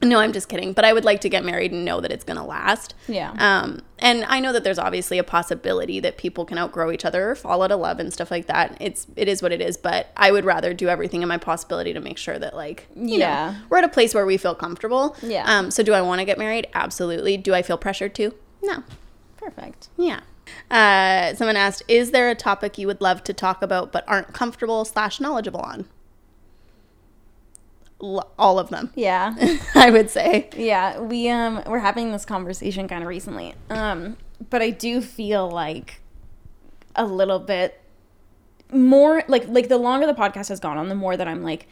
No, I'm just kidding. But I would like to get married and know that it's going to last. Yeah. Um, and I know that there's obviously a possibility that people can outgrow each other or fall out of love and stuff like that. It's it is what it is. But I would rather do everything in my possibility to make sure that like you Yeah. know we're at a place where we feel comfortable. Yeah. Um. So do I want to get married? Absolutely. Do I feel pressured to? No. Perfect. Yeah. Uh, someone asked, "Is there a topic you would love to talk about but aren't comfortable slash knowledgeable on?" All of them, Yeah. <laughs> I would say. Yeah, we um we're having this conversation kind of recently. Um but I do feel like a little bit more like like the longer the podcast has gone on, the more that I'm like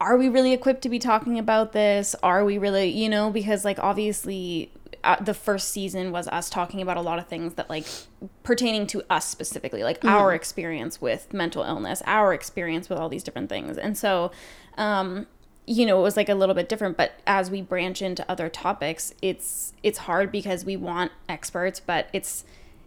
are we really equipped to be talking about this? Are we really, you know, because like obviously uh, the first season was us talking about a lot of things that like pertaining to us specifically, like our experience with mental illness, our experience with all these different things. And so um you know, it was like a little bit different, but as we branch into other topics, it's it's hard because we want experts, but it's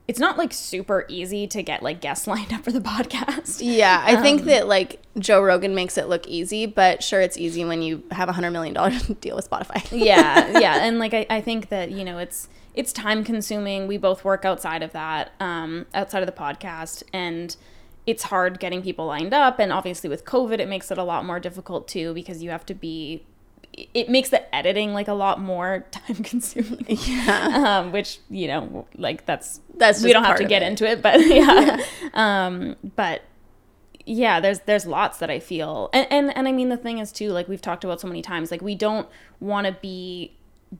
it's not like super easy to get like guests <laughs> lined up for the podcast. Yeah, I think Um, that like Joe Rogan makes it look easy, but sure, it's easy when you have a hundred million dollar <laughs> deal with Spotify. <laughs> yeah yeah and like I, I think that you know it's it's time consuming we both work outside of that um outside of the podcast and it's hard getting people lined up and obviously with covid it makes it a lot more difficult too because you have to be it makes the editing like a lot more <laughs> time consuming yeah, um which you know like that's That's we don't have to get it. into it but <laughs> yeah. Um but yeah there's there's lots that i feel and, and and i mean the thing is too like we've talked about so many times like we don't want to be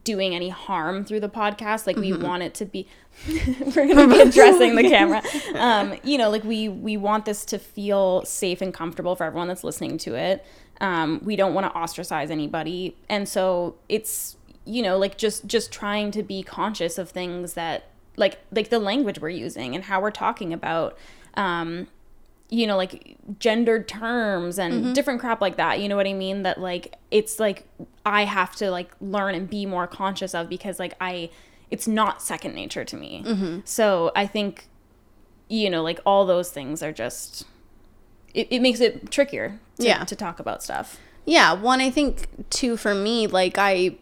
doing any harm through the podcast. Like we Mm-hmm. want it to be <laughs> we're gonna be addressing the camera. <laughs> Um you know like we we want this to feel safe and comfortable for everyone that's listening to it. Um we don't want to ostracize anybody. And so it's you know like just just trying to be conscious of things that like like the language we're using and how we're talking about um you know like gendered terms and mm-hmm. different crap like that you know what i mean that like it's like i have to like learn and be more conscious of because like i it's not second nature to me mm-hmm. so i think you know like all those things are just it, it makes it trickier to, Yeah. to talk about stuff yeah. One, I think two for me, like I,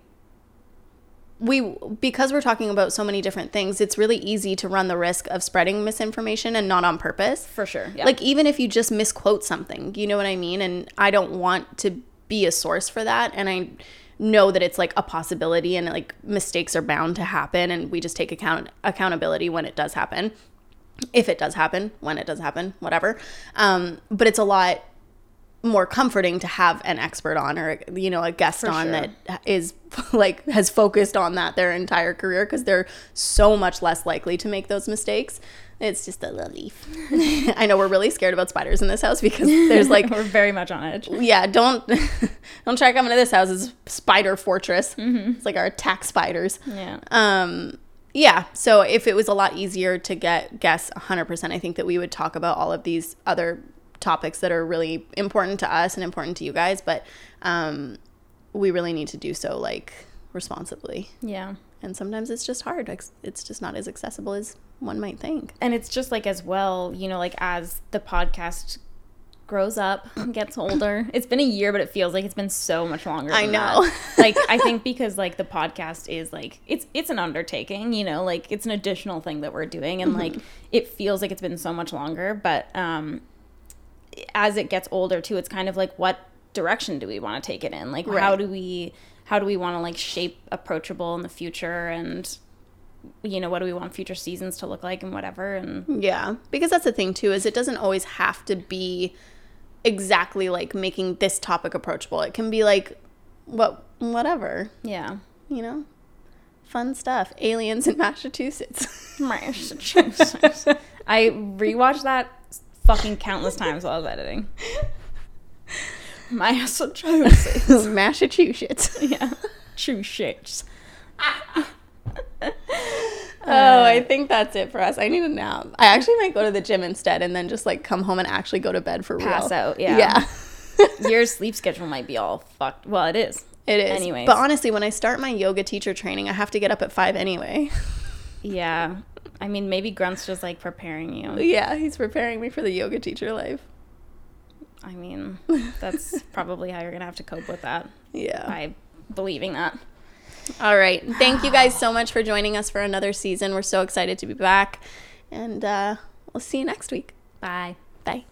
we because we're talking about so many different things, it's really easy to run the risk of spreading misinformation and not on purpose. for sure yeah Like even if you just misquote something, you know what I mean? And I don't want to be a source for that. And I know that it's like a possibility and like mistakes are bound to happen and we just take account accountability when it does happen. If it does happen, when it does happen, whatever. Um, but it's a lot more comforting to have an expert on or you know a guest on sure. that is <laughs> like has focused on that their entire career because they're so much less likely to make those mistakes. It's just a little leaf. <laughs> I know we're really scared about spiders in this house because <laughs> there's like we're very much on edge. Yeah don't don't try coming to this house. It's spider fortress. It's like our attack spiders. Yeah. Um yeah so if it was a lot easier to get guests 100% i think that we would talk about all of these other topics that are really important to us and important to you guys but um we really need to do so like responsibly. Yeah. And sometimes it's just hard. It's- it's just not as accessible as one might think. And it's just like as well you know like as the podcast grows up <clears throat> gets older it's been a year but it feels like it's been so much longer I know. that. <laughs> like i think because like the podcast is like it's it's an undertaking you know like it's an additional thing that we're doing and like it feels like it's been so much longer but um as it gets older too it's kind of like what direction do we want to take it in like how do we how do we want to like shape approachable in the future and you know what do we want future seasons to look like and whatever and Yeah, because that's the thing too is it doesn't always have to be exactly like making this topic approachable. It can be like what whatever, yeah you know. Fun stuff. Aliens in Massachusetts. Massachusetts. I rewatched that fucking countless times while I was editing. My <laughs> Massachusetts. <laughs> Massachusetts. yeah. True shits. <laughs> Oh, I uh, think that's it for us. I need a nap. I actually might go to the gym instead and then just like come home and actually go to bed for Pass real. out, yeah. Yeah. Your sleep schedule might be all fucked. Well, it is. It is. Anyways. But honestly, when I start my yoga teacher training, I have to get up at five anyway. Yeah. I mean, maybe Grunt's just like preparing you. Yeah, he's preparing me for the yoga teacher life. I mean, <laughs> that's probably how you're going to have to cope with that. Yeah. By believing that. All right. Thank you guys so much for joining us for another season. We're so excited to be back. And uh, we'll see you next week. Bye. Bye.